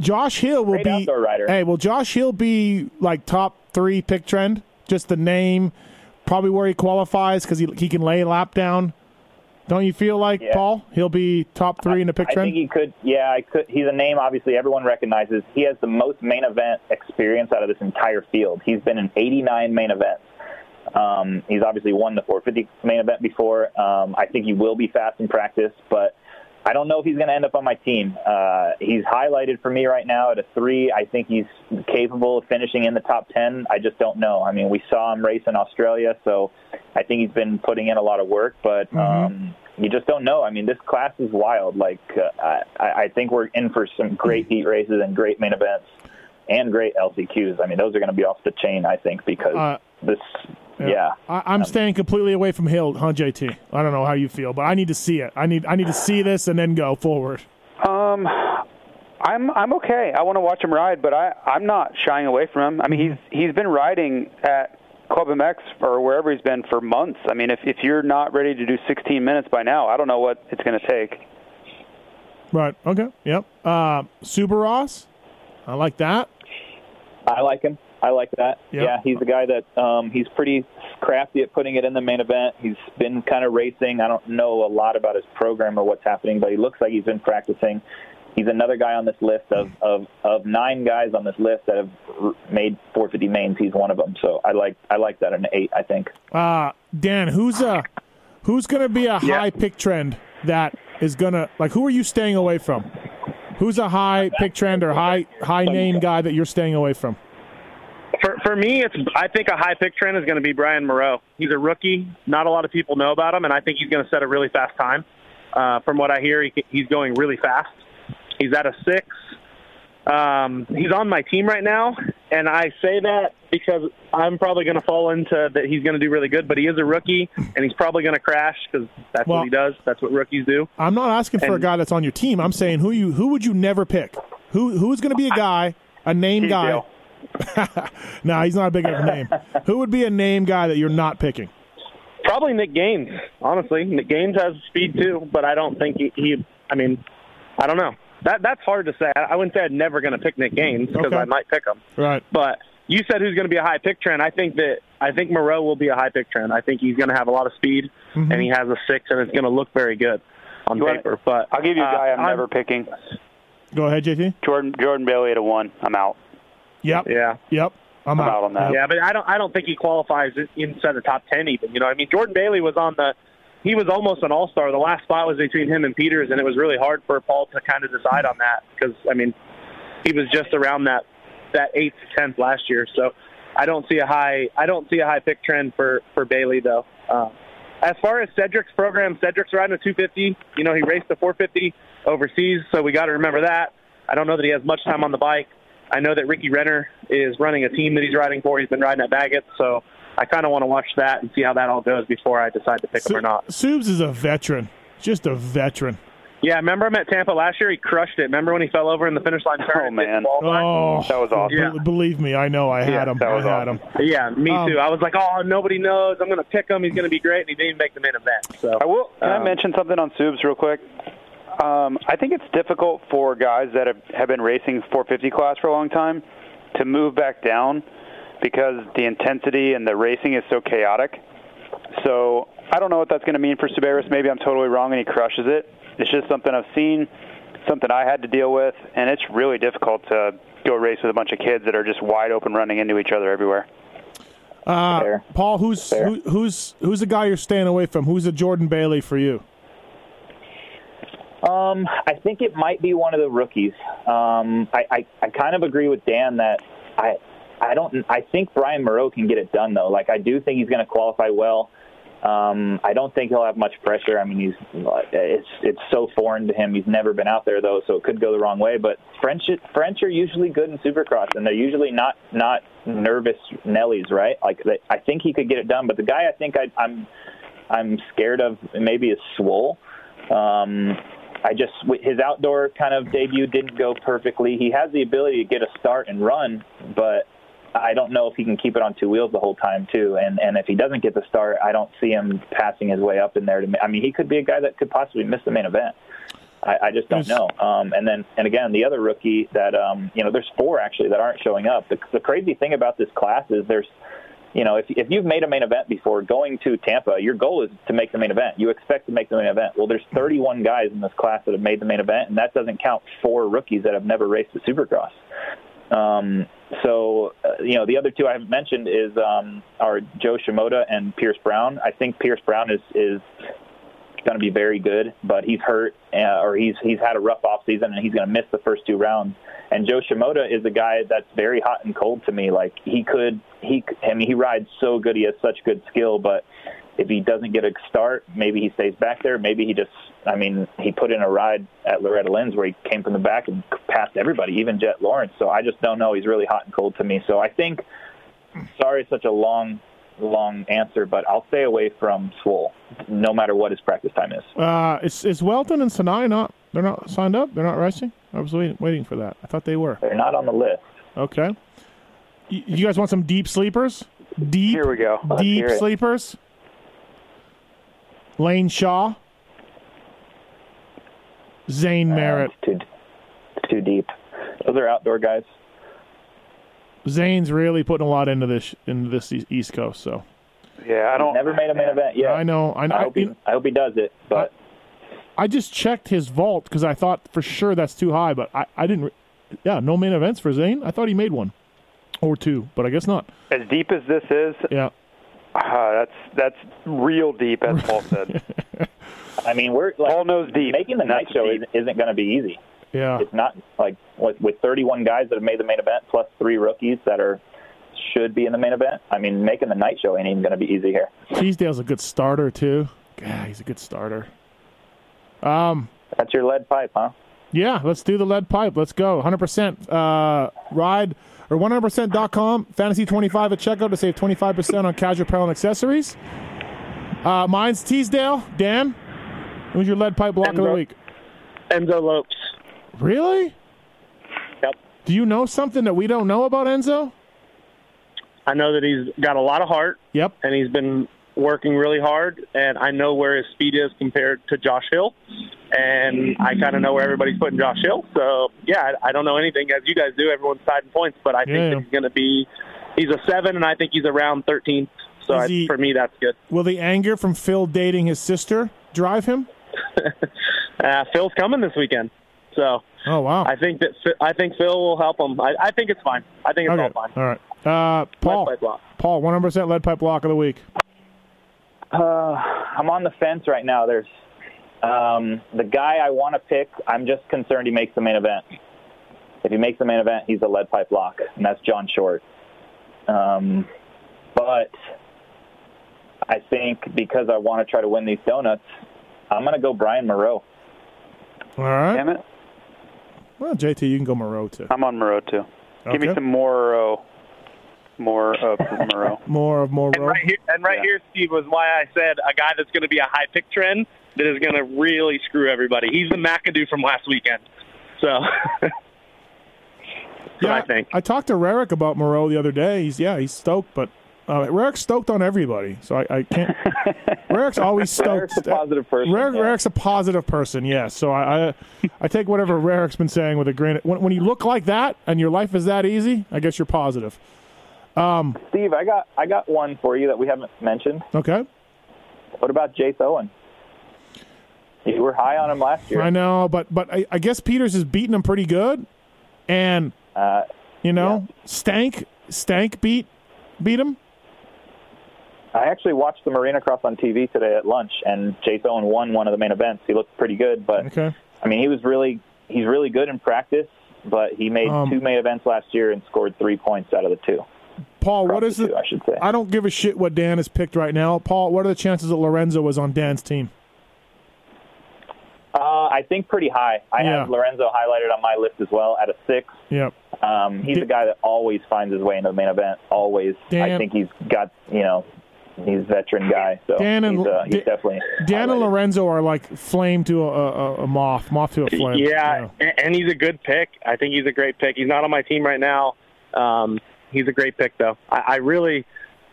Josh Hill will Great be. Hey, will Josh Hill be like top three pick trend? Just the name, probably where he qualifies because he he can lay a lap down. Don't you feel like Yeah. Paul? He'll be top three in the pick I trend. I think he could. Yeah, I could. He's a name obviously everyone recognizes. He has the most main event experience out of this entire field. He's been in 89 main events. Um, he's obviously won the 450 main event before. Um, I think he will be fast in practice, but I don't know if he's going to end up on my team. Uh, he's highlighted for me right now at a three. I think he's capable of finishing in the top 10. I just don't know. I mean, we saw him race in Australia, so I think he's been putting in a lot of work, but um, you just don't know. I mean, this class is wild. Like, uh, I, I think we're in for some great heat races and great main events and great LCQs. I mean, those are going to be off the chain, I think, because Uh, this, yeah. I, I'm staying completely away from Hill, huh, JT? I don't know how you feel, but I need to see it. I need I need to see this and then go forward. Um, I'm I'm okay. I want to watch him ride, but I I'm not shying away from him. I mean, he's he's been riding at Club MX or wherever he's been for months. I mean, if if you're not ready to do 16 minutes by now, I don't know what it's going to take. Right. Okay. Yep. Uh, Soubeyras. I like that. I like him. I like that. Yep. Yeah, he's a guy that um, he's pretty crafty at putting it in the main event. He's been kind of racing. I don't know a lot about his program or what's happening, but he looks like he's been practicing. He's another guy on this list of of, of nine guys on this list that have made 450 mains. He's one of them. So I like I like that an eight. I think. Uh, Dan, who's a who's going to be a Yeah. high pick trend that is going to like? Who are you staying away from? Who's a high pick trend or high high name guy that you're staying away from? For for me, it's I think a high pick trend is going to be Brian Moreau. He's a rookie. Not a lot of people know about him, and I think he's going to set a really fast time. Uh, from what I hear, he, he's going really fast. He's at a six. Um, he's on my team right now, and I say that because I'm probably going to fall into that he's going to do really good. But he is a rookie, and he's probably going to crash because that's Well- what he does. That's what rookies do. I'm not asking for a guy that's on your team. I'm saying who you who would you never pick? Who who's going to be a guy, a name guy? Teasdale. no, he's not a big enough name. who would be a name guy that you're not picking? Probably Nick Gaines, honestly. Nick Gaines has speed too, but I don't think he. he I mean, I don't know. That that's hard to say. I wouldn't say I'm never going to pick Nick Gaines because Okay. I might pick him. Right. But you said who's going to be a high pick trend. I think that I think Moreau will be a high pick trend. I think he's going to have a lot of speed, Mm-hmm. and he has a six, and it's going to look very good on You wanna- paper. But I'll give you a uh, guy I'm, I'm- never picking. Go ahead, JT. Jordan Jordan Bailey at a one. I'm out. Yep. Yeah. Yep. I'm, I'm out on that. Yeah, but I don't. I don't think he qualifies inside the top ten. Even you know, I mean, Jordan Bailey was on the. He was almost an all star. The last spot was between him and Peters, and it was really hard for Paul to kind of decide on that because I mean, he was just around that that eighth to tenth last year. So I don't see a high I don't see a high pick trend for for Bailey though. Uh, as far as Cedric's program, Cedric's riding a 250. You know, he raced a 450 overseas, so we got to remember that. I don't know that he has much time on the bike. I know that Ricky Renner is running a team that he's riding for. He's been riding at Baggett, so I kind of want to watch that and see how that all goes before I decide to pick him or not. Subs is a veteran, just a veteran. Yeah, remember him at Tampa last year? He crushed it. Remember when he fell over in the finish line turn? Oh, man. Oh, That was awesome. Yeah. be- believe me, I know. I had Yeah, him. that I was had awesome. him. Yeah, me Um, too. I was like, oh, nobody knows. I'm going to pick him. He's going to be great, and he didn't even make the main event. So I will. Can I Um, mention something on Subs real quick? Um, I think it's difficult for guys that have, have been racing 450 class for a long time to move back down because the intensity and the racing is so chaotic. So I don't know what that's going to mean for Soubeyras. Maybe I'm totally wrong and he crushes it. It's just something I've seen, something I had to deal with, and it's really difficult to go race with a bunch of kids that are just wide open running into each other everywhere. Uh, Fair. Paul, who's who, who's who's the guy you're staying away from? Who's a Jordan Bailey for you? Um, I think it might be one of the rookies. Um, I, I, I kind of agree with Dan that I I don't I think Brian Moreau can get it done though. Like I do think he's going to qualify well. Um, I don't think he'll have much pressure. I mean, he's it's it's so foreign to him. He's never been out there though, so it could go the wrong way. But French French are usually good in Supercross, and they're usually not not nervous Nellies, right? Like they, I think he could get it done. But the guy I think I, I'm I'm scared of maybe is Swoll. Um, I just his outdoor kind of debut didn't go perfectly. He has the ability to get a start and run, but I don't know if he can keep it on two wheels the whole time too. And and if he doesn't get the start, I don't see him passing his way up in there. To me. I mean, he could be a guy that could possibly miss the main event. I, I just don't know. Um, and then and again, the other rookie that um, you know, there's four actually that aren't showing up. The, the crazy thing about this class is there's you know, if, if you've made a main event before going to Tampa, your goal is to make the main event. You expect to make the main event. Well, there's 31 guys in this class that have made the main event, and that doesn't count four rookies that have never raced the Supercross. Um, so, uh, you know, the other two I haven't mentioned is um, are Joe Shimoda and Pierce Brown. I think Pierce Brown is is going to be very good, but he's hurt uh, or he's he's had a rough off season and he's going to miss the first two rounds. And Joe Shimoda is a guy that's very hot and cold to me. Like he could he I mean he rides so good. He has such good skill, but if he doesn't get a start, maybe he stays back there. Maybe he just I mean he put in a ride at Loretta Lynn's where he came from the back and passed everybody, even Jett Lawrence. So I just don't know. He's really hot and cold to me. So I think sorry, it's such a long long answer, but I'll stay away from Swoll, no matter what his practice time is. Uh, is is Welton and Sinai not? They're not signed up. They're not racing. I was waiting, waiting for that. I thought they were. They're not on the list. Okay. Y- You guys want some deep sleepers? Deep, Here we go. Let's deep sleepers. Lane Shaw, Zane Merritt. Uh, too, too deep. Those are outdoor guys. Zane's really putting a lot into this into this East Coast. So Yeah, I don't. Never made a main event yet. I know. I know. I hope, he, I hope he does it, but I just checked his vault because I thought for sure that's too high, but I, I didn't. re- Yeah, no main events for Zane. I thought he made one or two, but I guess not. As deep as this is, Yeah. uh, that's that's real deep, as Paul said. I mean, we're like Paul knows deep. making the night show deep. isn't, isn't going to be easy. Yeah. It's not like with, with 31 guys that have made the main event plus three rookies that are should be in the main event. I mean, making the night show ain't even going to be easy here. Teasdale's a good starter too. Yeah, he's a good starter. Um, That's your lead pipe, huh? yeah, let's do the lead pipe. Let's go. 100% uh, ride or 100%.com, fantasy 25 at checkout to save 25% on casual apparel and accessories. Uh, mine's Teasdale. Dan, who's your lead pipe block of the week? Enzo Lopes. Really? Yep. Do you know something that we don't know about Enzo? I know that he's got a lot of heart Yep. and he's been working really hard and I know where his speed is compared to Josh Hill and I kind of know where everybody's putting Josh Hill so yeah I, I don't know anything as you guys do everyone's siding points but I think Yeah. he's going to be he's a 7 and I think he's around 13 so I, he- for me that's good Will the anger from Phil dating his sister drive him? uh, Phil's coming this weekend so Oh wow. I think that Phil- I think Phil will help him I, I think it's fine I think it's okay. all fine All right. Uh, Paul. Lead pipe block. Paul, 100% lead pipe block of the week. Uh, I'm on the fence right now. There's um, the guy I want to pick. I'm just concerned he makes the main event. If he makes the main event, he's a lead pipe lock, and that's John Short. Um, but I think because I want to try to win these donuts, I'm going to go Brian Moreau. All right. Damn it. Well, JT, you can go Moreau too. I'm on Moreau too. Give me some more more of Moreau. More of And Moreau. right here, and right Yeah. here, Steve, was why I said a guy that's going to be a high pick trend that is going to really screw everybody. He's the McAdoo from last weekend. So, that's what I think. I talked to Rarick about Moreau the other day. He's yeah, he's stoked, but uh, stoked on everybody, so I, I can't. Rarick's always stoked. Rarick's a positive person, Rarick, yeah. A positive person, yes. So I, I, I take whatever Rarick's been saying with a grain. When, when you look like that and your life is that easy, I guess you're positive. Steve, I got I got one for you that we haven't mentioned. Okay, What about Jace Owen? You were high on him last year. I know, but but I, I guess Peters is beating him pretty good, and Uh, you know, Stank Stank beat beat him. I actually watched the Marina Cross on TV today at lunch, and Jace Owen won one of the main events. He looked pretty good, but Okay. I mean, he was really he's really good in practice. But he made Um, two main events last year and scored three points out of the two. Paul, what is it? I should say. I don't give a shit what Dan has picked right now. Paul, what are the chances that Lorenzo was on Dan's team? Uh, I think pretty high. I Yeah. have Lorenzo highlighted on my list as well at a six. Yep. Um, he's Dan- a guy that always finds his way into the main event. Always. Dan- I think he's got you know he's a veteran guy. So Dan and- he's, uh, he's Dan- definitely Dan and. Lorenzo are like flame to a, a, a moth, moth to a flame. Yeah, and, and he's a good pick. I think he's a great pick. He's not on my team right now. Um, he's a great pick, though. I, I really,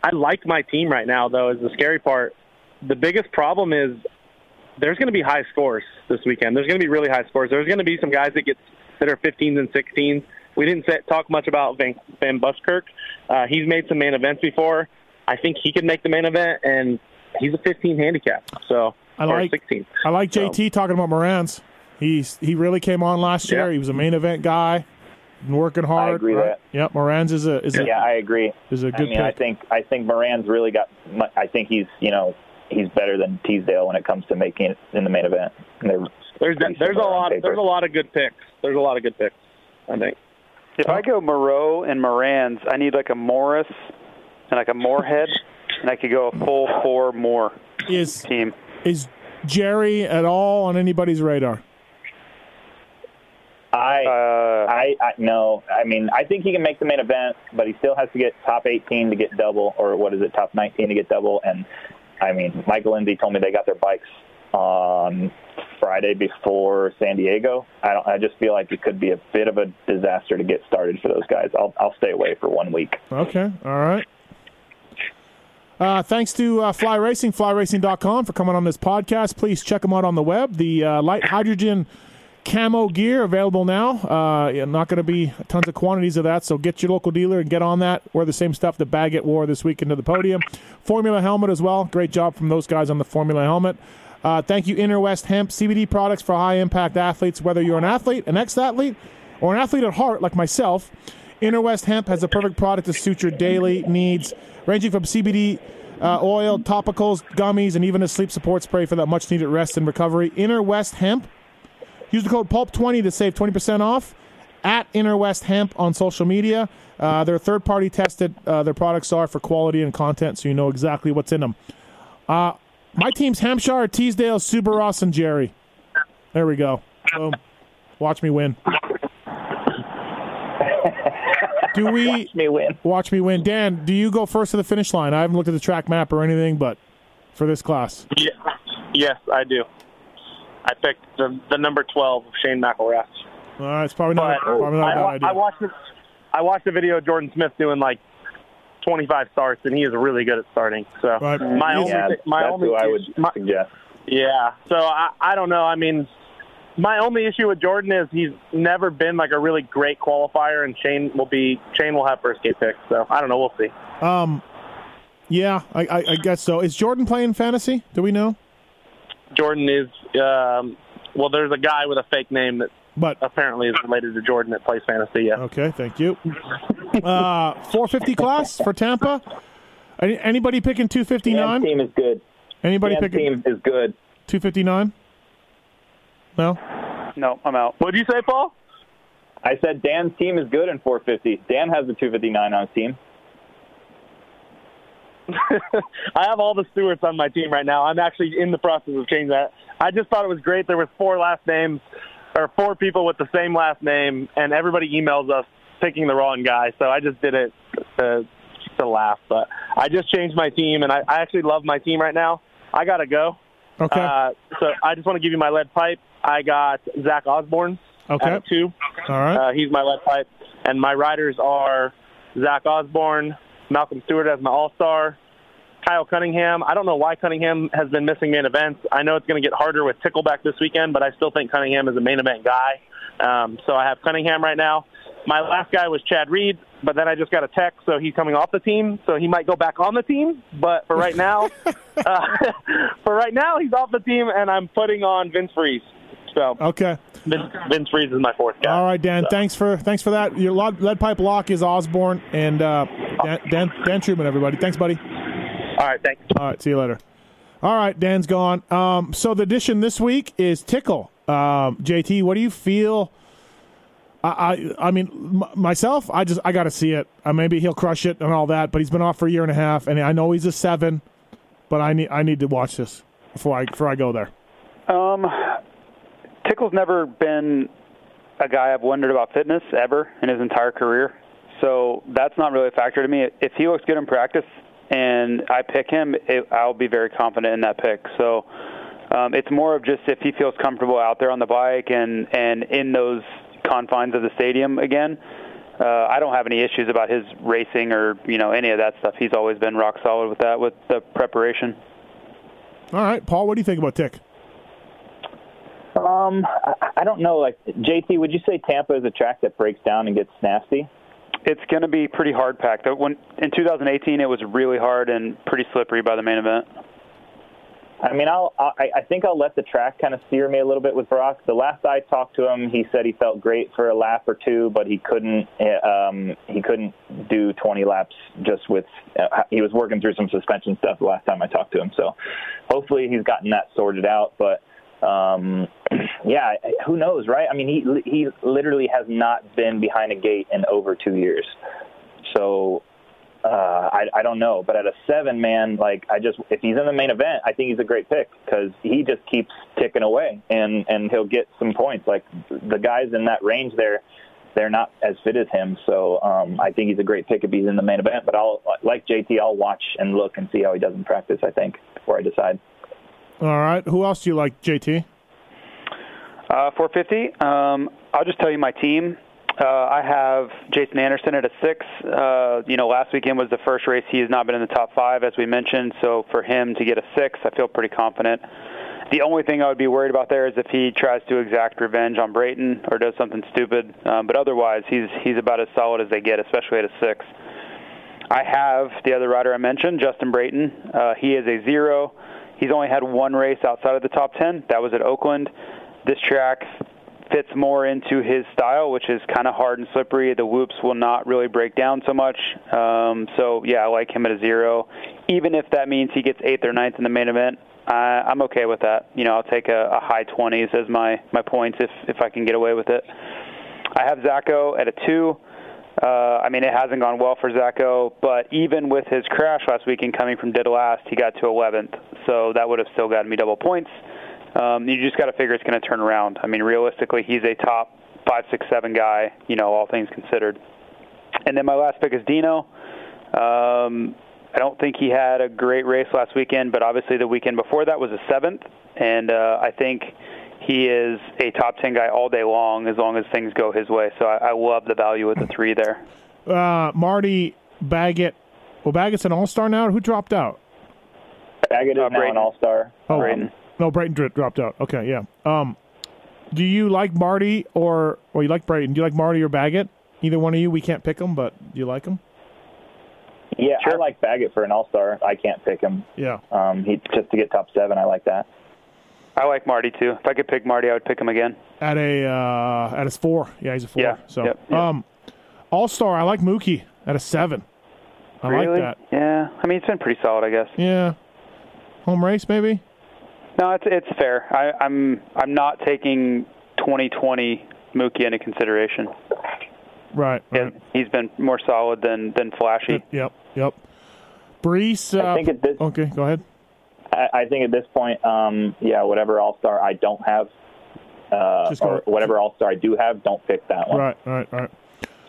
I like my team right now, though. Is the scary part. The biggest problem is there's going to be high scores this weekend. There's going to be really high scores. There's going to be some guys that get that are 15s and 16s. We didn't say, talk much about Van, Van Buskirk. Uh, he's made some main events before. I think he could make the main event, and he's a 15 handicap. So I like- 16. I like So- JT talking about Moranz. He's he really came on last year. Yeah. He was a main event guy, been working hard. I agree right? that. Yep, Moranz is a is a Yeah, I agree. is a good mean, I pick. think I think Moran's really got. I think he's you know he's better than Teasdale when it comes to making it in the main event. They're There's pretty there's a lot there's a lot of good picks. There's a lot of good picks. I think. If I go Moreau and Moranz, I need like a Morris and like a Moorhead, and I could go a full four more is team. is Jerry at all on anybody's radar? I. Uh, I, I no. I mean, I think he can make the main event, but he still has to get top 18 to get double, or what is it, top 19 to get double. And I mean, Michael Lindsay told me they got their bikes on Friday before San Diego. I don't. I just feel like it could be a bit of a disaster to get started for those guys. I'll I'll stay away for one week. Okay, all right. Uh, thanks to uh, Fly Racing, flyracing.com for coming on this podcast. Please check them out on the web. The uh, light hydrogen camo gear available now. Uh, yeah, not going to be tons of quantities of that, so get your local dealer and get on that. Wear the same stuff that Baggett wore this week into the podium. Formula helmet as well. Great job from those guys on the Formula helmet. Uh, thank you, Inner West Hemp CBD products for high impact athletes. Whether you're an athlete, an ex athlete, or an athlete at heart like myself, Inner West Hemp has a perfect product to suit your daily needs, ranging from CBD uh, oil, topicals, gummies, and even a sleep support spray for that much needed rest and recovery. Inner West Hemp. Use the code PULP20 to save 20% off at Inner West Hemp on social media. Uh, they're third party tested. Uh, their products are for quality and content, so you know exactly what's in them. Uh, my team's Hampshire, Teasdale, Soubeyras, and Jerry. There we go. Boom. Watch me win. Do we Watch me win. watch me win? Dan, do you go first to the finish line? I haven't looked at the track map or anything, but for this class. Yeah. Yes, I do. I picked the the number 12, Shane McElrath. All right, it's probably not, But probably not a I, bad wa- idea. I watched the, I watched the video of Jordan Smith doing like 25 starts, and he is really good at starting. So Right. my only Yeah, thi- my that's only who I would my- suggest. yeah. So I I don't know. I mean, my only issue with Jordan is he's never been like a really great qualifier, and Shane will be Shane will have first gate picks. So I don't know. We'll see. Um, yeah, I, I, I guess so. Is Jordan playing fantasy? Do we know? Jordan is um, well. There's a guy with a fake name that But apparently is related to Jordan that plays fantasy. Yeah. okay, thank you. Uh, 450 class for Tampa. Anybody picking 259? team is good. Anybody Dan's picking team is good. 259? No. no, I'm out. What did you say, Paul? I said Dan's team is good in 450. Dan has the 259 on his team. I have all the Stewarts on my team right now. I'm actually in the process of changing that. I just thought it was great. There was four last names or four people with the same last name, and everybody emails us picking the wrong guy. So I just did it to, to laugh. But I just changed my team, and I, I actually love my team right now. I gotta go. Okay. Uh, so I just want to give you my lead pipe. I got Zach Osborne Okay. at two. All right. Uh, he's my left pipe, and my riders are Zach Osborne, Malcolm Stewart as my All Star, Kyle Cunningham. I don't know why Cunningham has been missing main events. I know it's going to get harder with Tickleback this weekend, but I still think Cunningham is a main event guy. Um, so I have Cunningham right now. My last guy was Chad Reed, but then I just got a text, so he's coming off the team, so he might go back on the team. But for right now, uh, for right now, he's off the team, and I'm putting on Vince Friese. So okay. Vince, Vince Friese is my fourth guy. All right, Dan. So- Thanks for thanks for that. Your lead pipe lock is Osborne and uh, Dan, Dan Dan Truman. Everybody, thanks, buddy. All right, thanks. All right, see you later. All right, Dan's gone. Um, so the addition this week is Tickle. Um, JT, what do you feel? I, I, I mean, m- myself, I just I got to see it. Uh, maybe he'll crush it and all that, but he's been off for a year and a half, and I know he's a seven, but I need I need to watch this before I before I go there. Um, Tickle's never been a guy I've wondered about fitness ever in his entire career. So that's not really a factor to me. If he looks good in practice and I pick him, it, I'll be very confident in that pick. So um, it's more of just if he feels comfortable out there on the bike and and in those confines of the stadium again. Uh, I don't have any issues about his racing or you know any of that stuff. He's always been rock solid with that with the preparation. All right, Paul, what do you think about Tick? Um, I, I don't know. Like JT, would you say Tampa is a track that breaks down and gets nasty? It's going to be pretty hard packed. When in 2018, it was really hard and pretty slippery by the main event. I mean, I'll, I, I think I'll let the track kind of steer me a little bit with Brock. The last I talked to him, he said he felt great for a lap or two, but he couldn't. Um, he couldn't do 20 laps just with. Uh, he was working through some suspension stuff the last time I talked to him. So, hopefully, he's gotten that sorted out. But um, yeah, who knows, right? I mean, he he literally has not been behind a gate in over two years. So uh, I, I don't know, but at a seven man, like I just if he's in the main event, I think he's a great pick because he just keeps ticking away and and he'll get some points. Like the guys in that range there, they're not as fit as him, so um, I think he's a great pick if he's in the main event. But I'll like JT, I'll watch and look and see how he does in practice. I think before I decide. All right, who else do you like, JT? Uh, 450. Um, I'll just tell you my team. Uh, I have Jason Anderson at a six. Uh, you know, last weekend was the first race he has not been in the top five, as we mentioned. So for him to get a six, I feel pretty confident. The only thing I would be worried about there is if he tries to exact revenge on Brayton or does something stupid. Um, but otherwise, he's he's about as solid as they get, especially at a six. I have the other rider I mentioned, Justin Brayton. Uh, he is a zero. He's only had one race outside of the top ten. That was at Oakland. This track fits more into his style, which is kind of hard and slippery. The whoops will not really break down so much. Um, so yeah, I like him at a zero. Even if that means he gets eighth or ninth in the main event, I, I'm okay with that. You know, I'll take a, a high 20s as my my points if if I can get away with it. I have Zacho at a two. Uh, I mean, it hasn't gone well for Zacho, but even with his crash last weekend coming from dead last, he got to 11th. So that would have still gotten me double points. Um, you just got to figure it's going to turn around. I mean, realistically, he's a top five, six, seven guy. You know, all things considered. And then my last pick is Dino. Um, I don't think he had a great race last weekend, but obviously the weekend before that was a seventh, and uh, I think he is a top ten guy all day long as long as things go his way. So I, I love the value with the three there. Uh, Marty Baggett. Well, Baggett's an all star now. Who dropped out? Baggett is Uh, now an all star. Oh, Brayton. no, Brayton dropped out. Okay, yeah. Um, do you like Marty or or you like Brayton? Do you like Marty or Baggett? Either one of you. We can't pick them, but do you like them? Yeah, I Sure. like Baggett for an all star. I can't pick him. Yeah. Um, he just to get top seven. I like that. I like Marty too. If I could pick Marty, I would pick him again. At a uh, at his four. Yeah, he's a four. Yeah, So yep, yep. um, all star. I like Mookie at a seven. I really? like that. Yeah. I mean, it's been pretty solid, I guess. Yeah. Home race maybe. No, it's it's fair. I, I'm I'm not taking 2020 Mookie into consideration. Right. right. He's been more solid than than flashy. Yep. Yep. Brees. Uh, I think at this, okay, go ahead. I, I think at this point, um, yeah, whatever All Star I don't have, uh, Just or whatever All Star I do have, don't pick that one. Right, right, right.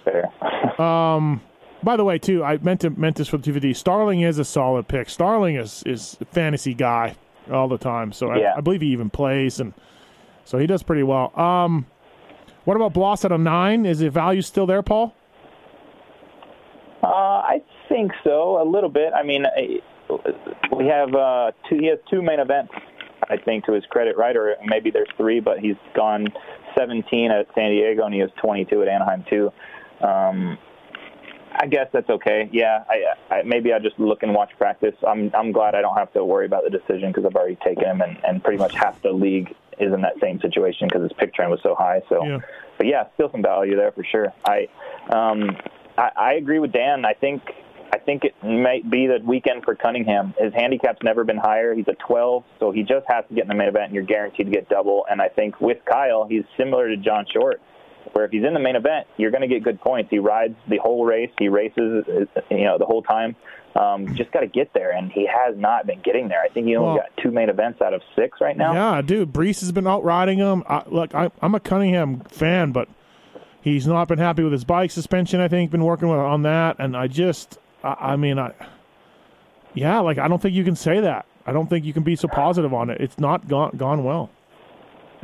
Fair. Um, by the way, too, I meant to meant this for the DVD. Starling is a solid pick. Starling is is a fantasy guy all the time, so Yeah. I, I believe he even plays, and so he does pretty well. Um, what about Bloss at a nine? Is the value still there, Paul? Uh, I think so, a little bit. I mean, we have uh, two. He has two main events, I think, to his credit, right? Or maybe there's three, but he's gone 17 at San Diego and he has 22 at Anaheim too. Um, I guess that's okay. Yeah, I, I maybe I just look and watch practice. I'm I'm glad I don't have to worry about the decision because I've already taken him, and, and pretty much half the league is in that same situation because his pick trend was so high. So Yeah. but yeah, still some value there for sure. I, um, I, I agree with Dan. I think I think it might be the weekend for Cunningham. His handicap's never been higher. He's a 12, so he just has to get in the main event, and you're guaranteed to get double. And I think with Kyle, he's similar to John Short, where if he's in the main event, you're going to get good points. He rides the whole race. He races, you know, the whole time. Um, just got to get there, and he has not been getting there. I think he only Well- got two main events out of six right now. Yeah, dude, Brees has been out riding him. I, look, I, I'm a Cunningham fan, but he's not been happy with his bike suspension. I think been working with on that, and I just, I, I mean, I, yeah, like I don't think you can say that. I don't think you can be so positive on it. It's not gone gone well.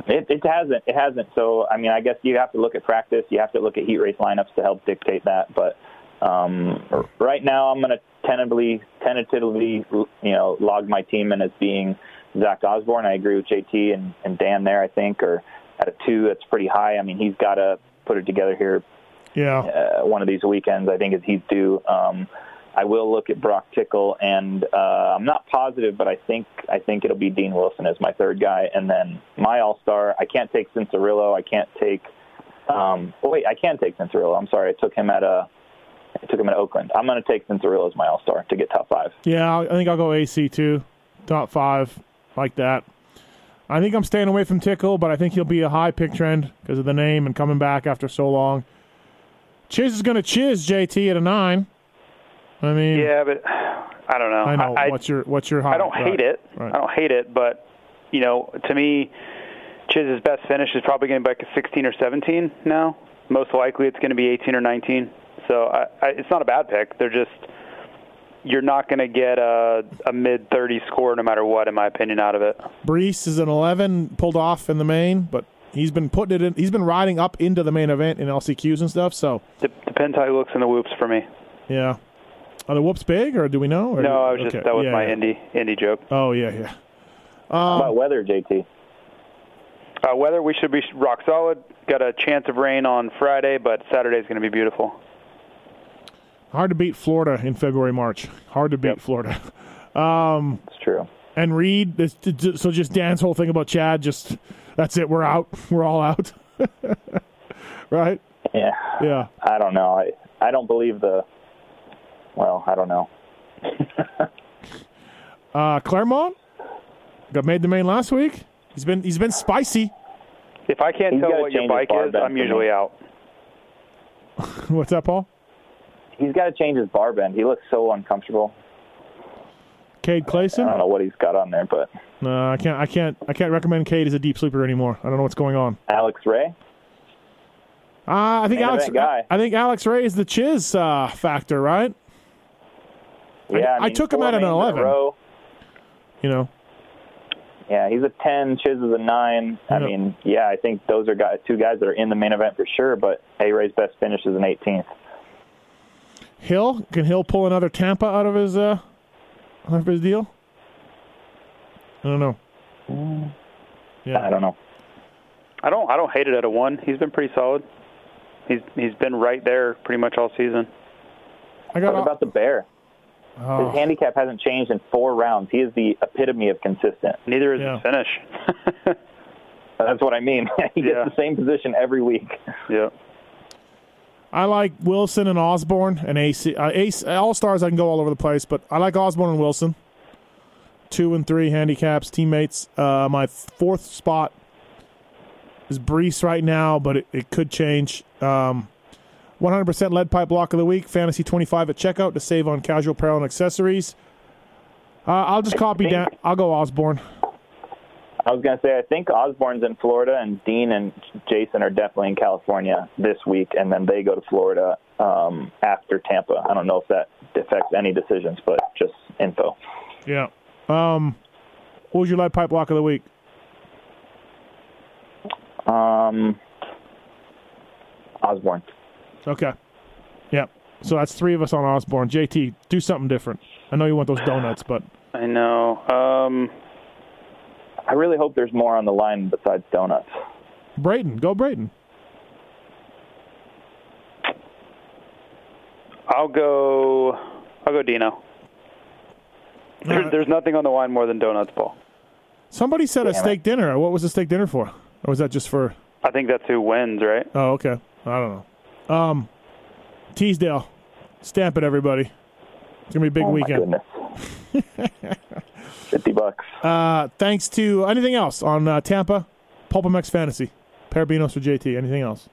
It, it hasn't. It hasn't. So, I mean, I guess you have to look at practice. You have to look at heat race lineups to help dictate that. But um, right now, I'm going to tentatively, tentatively, you know, log my team in as being Zach Osborne. I agree with JT and, and Dan there. I think, or at a two, that's pretty high. I mean, he's got to put it together here Yeah, uh, one of these weekends. I think as he's due. Um, I will look at Brock Tickle, and uh, I'm not positive, but I think I think it'll be Dean Wilson as my third guy, and then my All Star. I can't take Cianciarulo. I can't take. Um, oh wait, I can take Cianciarulo. I'm sorry, I took him at uh, I took him at Oakland. I'm going to take Cianciarulo as my All Star to get top five. yeah. I think I'll go AC too, top five, like that. I think I'm staying away from Tickle, but I think he'll be a high pick trend because of the name and coming back after so long. Chiz is going to chiz JT at a nine. I mean, Yeah, but I don't know. I know. I, what's your what's your high? I don't Right, hate it. right. I don't hate it, but you know, to me, Chiz's best finish is probably going to be like a 16 or 17 now. Most likely, it's going to be 18 or 19. So I, I, it's not a bad pick. They're just you're not going to get a, a mid 30 score no matter what, in my opinion, out of it. Brees is an 11, pulled off in the main, but he's been putting it in. He's been riding up into the main event in LCQs and stuff. So De- depends how he looks in the whoops for me. yeah, are the whoops big or do we know? Or- No, I was just that was yeah, my yeah. indie indie joke. Oh yeah, yeah. How Um, about weather, JT? Uh, weather, we should be rock solid. Got a chance of rain on Friday, but Saturday's going to be beautiful. hard to beat Florida in February, March. Hard to beat Yep. Florida. It's true. And Reed, this, so just Dan's whole thing about Chad, just that's it. We're out. We're all out. right? Yeah, Yeah. I don't know. I I don't believe the. Well, I don't know. Uh, Claremont got made the main last week. He's been he's been spicy. If I can't He's tell what your bike is, I'm usually out. What's that, Paul? He's got to change his bar bend. He looks so uncomfortable. Cade Clason. I don't know what he's got on there, but No, I can't. I can't. I can't recommend Cade as a deep sleeper anymore. I don't know what's going on. Alex Ray. Uh, I think Main Alex. guy. I think Alex Ray is the chiz uh, factor, right? Yeah, I mean, took him four at an mains in a 11. You know. Yeah, he's a ten. Chiz is a nine. I mean, yeah, I think those are guys, two guys that are in the main event for sure. But A Ray's best finish is an 18th. Hill can Hill pull another Tampa out of his uh, out of his deal? I don't know. I Yeah. I don't know. I don't I don't hate it at a one. He's been pretty solid. He's he's been right there pretty much all season. I got. What about the Bear? Oh, His handicap hasn't changed in four rounds. He is the epitome of consistent. Neither is Yeah. his finish. That's what I mean. he gets Yeah. the same position every week. yeah. I like Wilson and Osborne and AC. Uh, Ace All Stars. I can go all over the place, but I like Osborne and Wilson. Two and three handicaps, teammates. Uh, my fourth spot is Brees right now, but it, it could change. Um, 100% lead pipe block of the week, fantasy 25 at checkout to save on casual apparel and accessories. Uh, I'll just copy down. I'll go Osborne. I was going to say, I think Osborne's in Florida, and Dean and Jason are definitely in California this week, and then they go to Florida um, after Tampa. I don't know if that affects any decisions, but just info. Yeah. Um, what was your lead pipe block of the week? Um, Osborne. Okay. Yep. So that's three of us on Osborne. JT, do something different. I know you want those donuts, but I know. Um, I really hope there's more on the line besides donuts. Braden, go Braden. I'll go. I'll go Dino. There, Alright. There's nothing on the line more than donuts, Paul. Somebody said a Damn it. steak dinner. What was the steak dinner for? Or was that just for? I think that's who wins, right? Oh, okay. I don't know. Um, Teasdale, stamp it, everybody. It's gonna be a big oh weekend. my goodness. Fifty bucks. Uh, thanks to anything else on uh, Tampa, Pulp MX Fantasy, Perebijnos for JT. Anything else?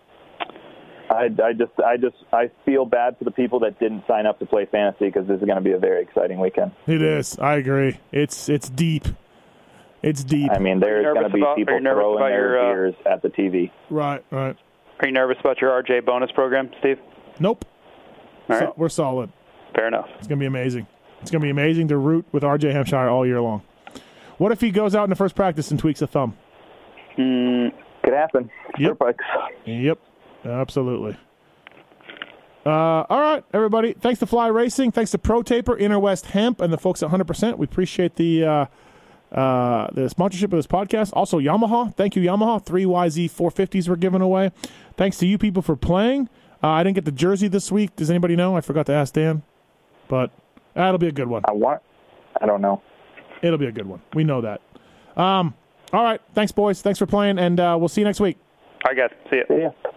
I, I just, I just, I feel bad for the people that didn't sign up to play fantasy because this is going to be a very exciting weekend. It is. I agree. It's it's deep. It's deep. I mean, there's going to be about- people throwing their your, uh, beers at the TV. Right. Right. Are you nervous about your RJ bonus program, Steve? Nope. All So- right, we're solid. fair enough. It's gonna be amazing. It's gonna be amazing to root with RJ Hampshire all year long. What if he goes out in the first practice and tweaks a thumb? Mm, Could happen. Yep. Yep, absolutely. Uh, all right, everybody. Thanks to Fly Racing. Thanks to Pro Taper, Inner West Hemp, and the folks at 100%. We appreciate the uh, uh, the sponsorship of this podcast. Also, Yamaha. Thank you, Yamaha. Three YZ 450s were given away. Thanks to you people for playing. Uh, I didn't get the jersey this week. Does anybody know? I forgot to ask Dan, but that'll be a good one. I want. I don't know. It'll be a good one. We know that. Um, all right. Thanks, boys. Thanks for playing, and uh, we'll see you next week. all right, guys. See ya. See ya.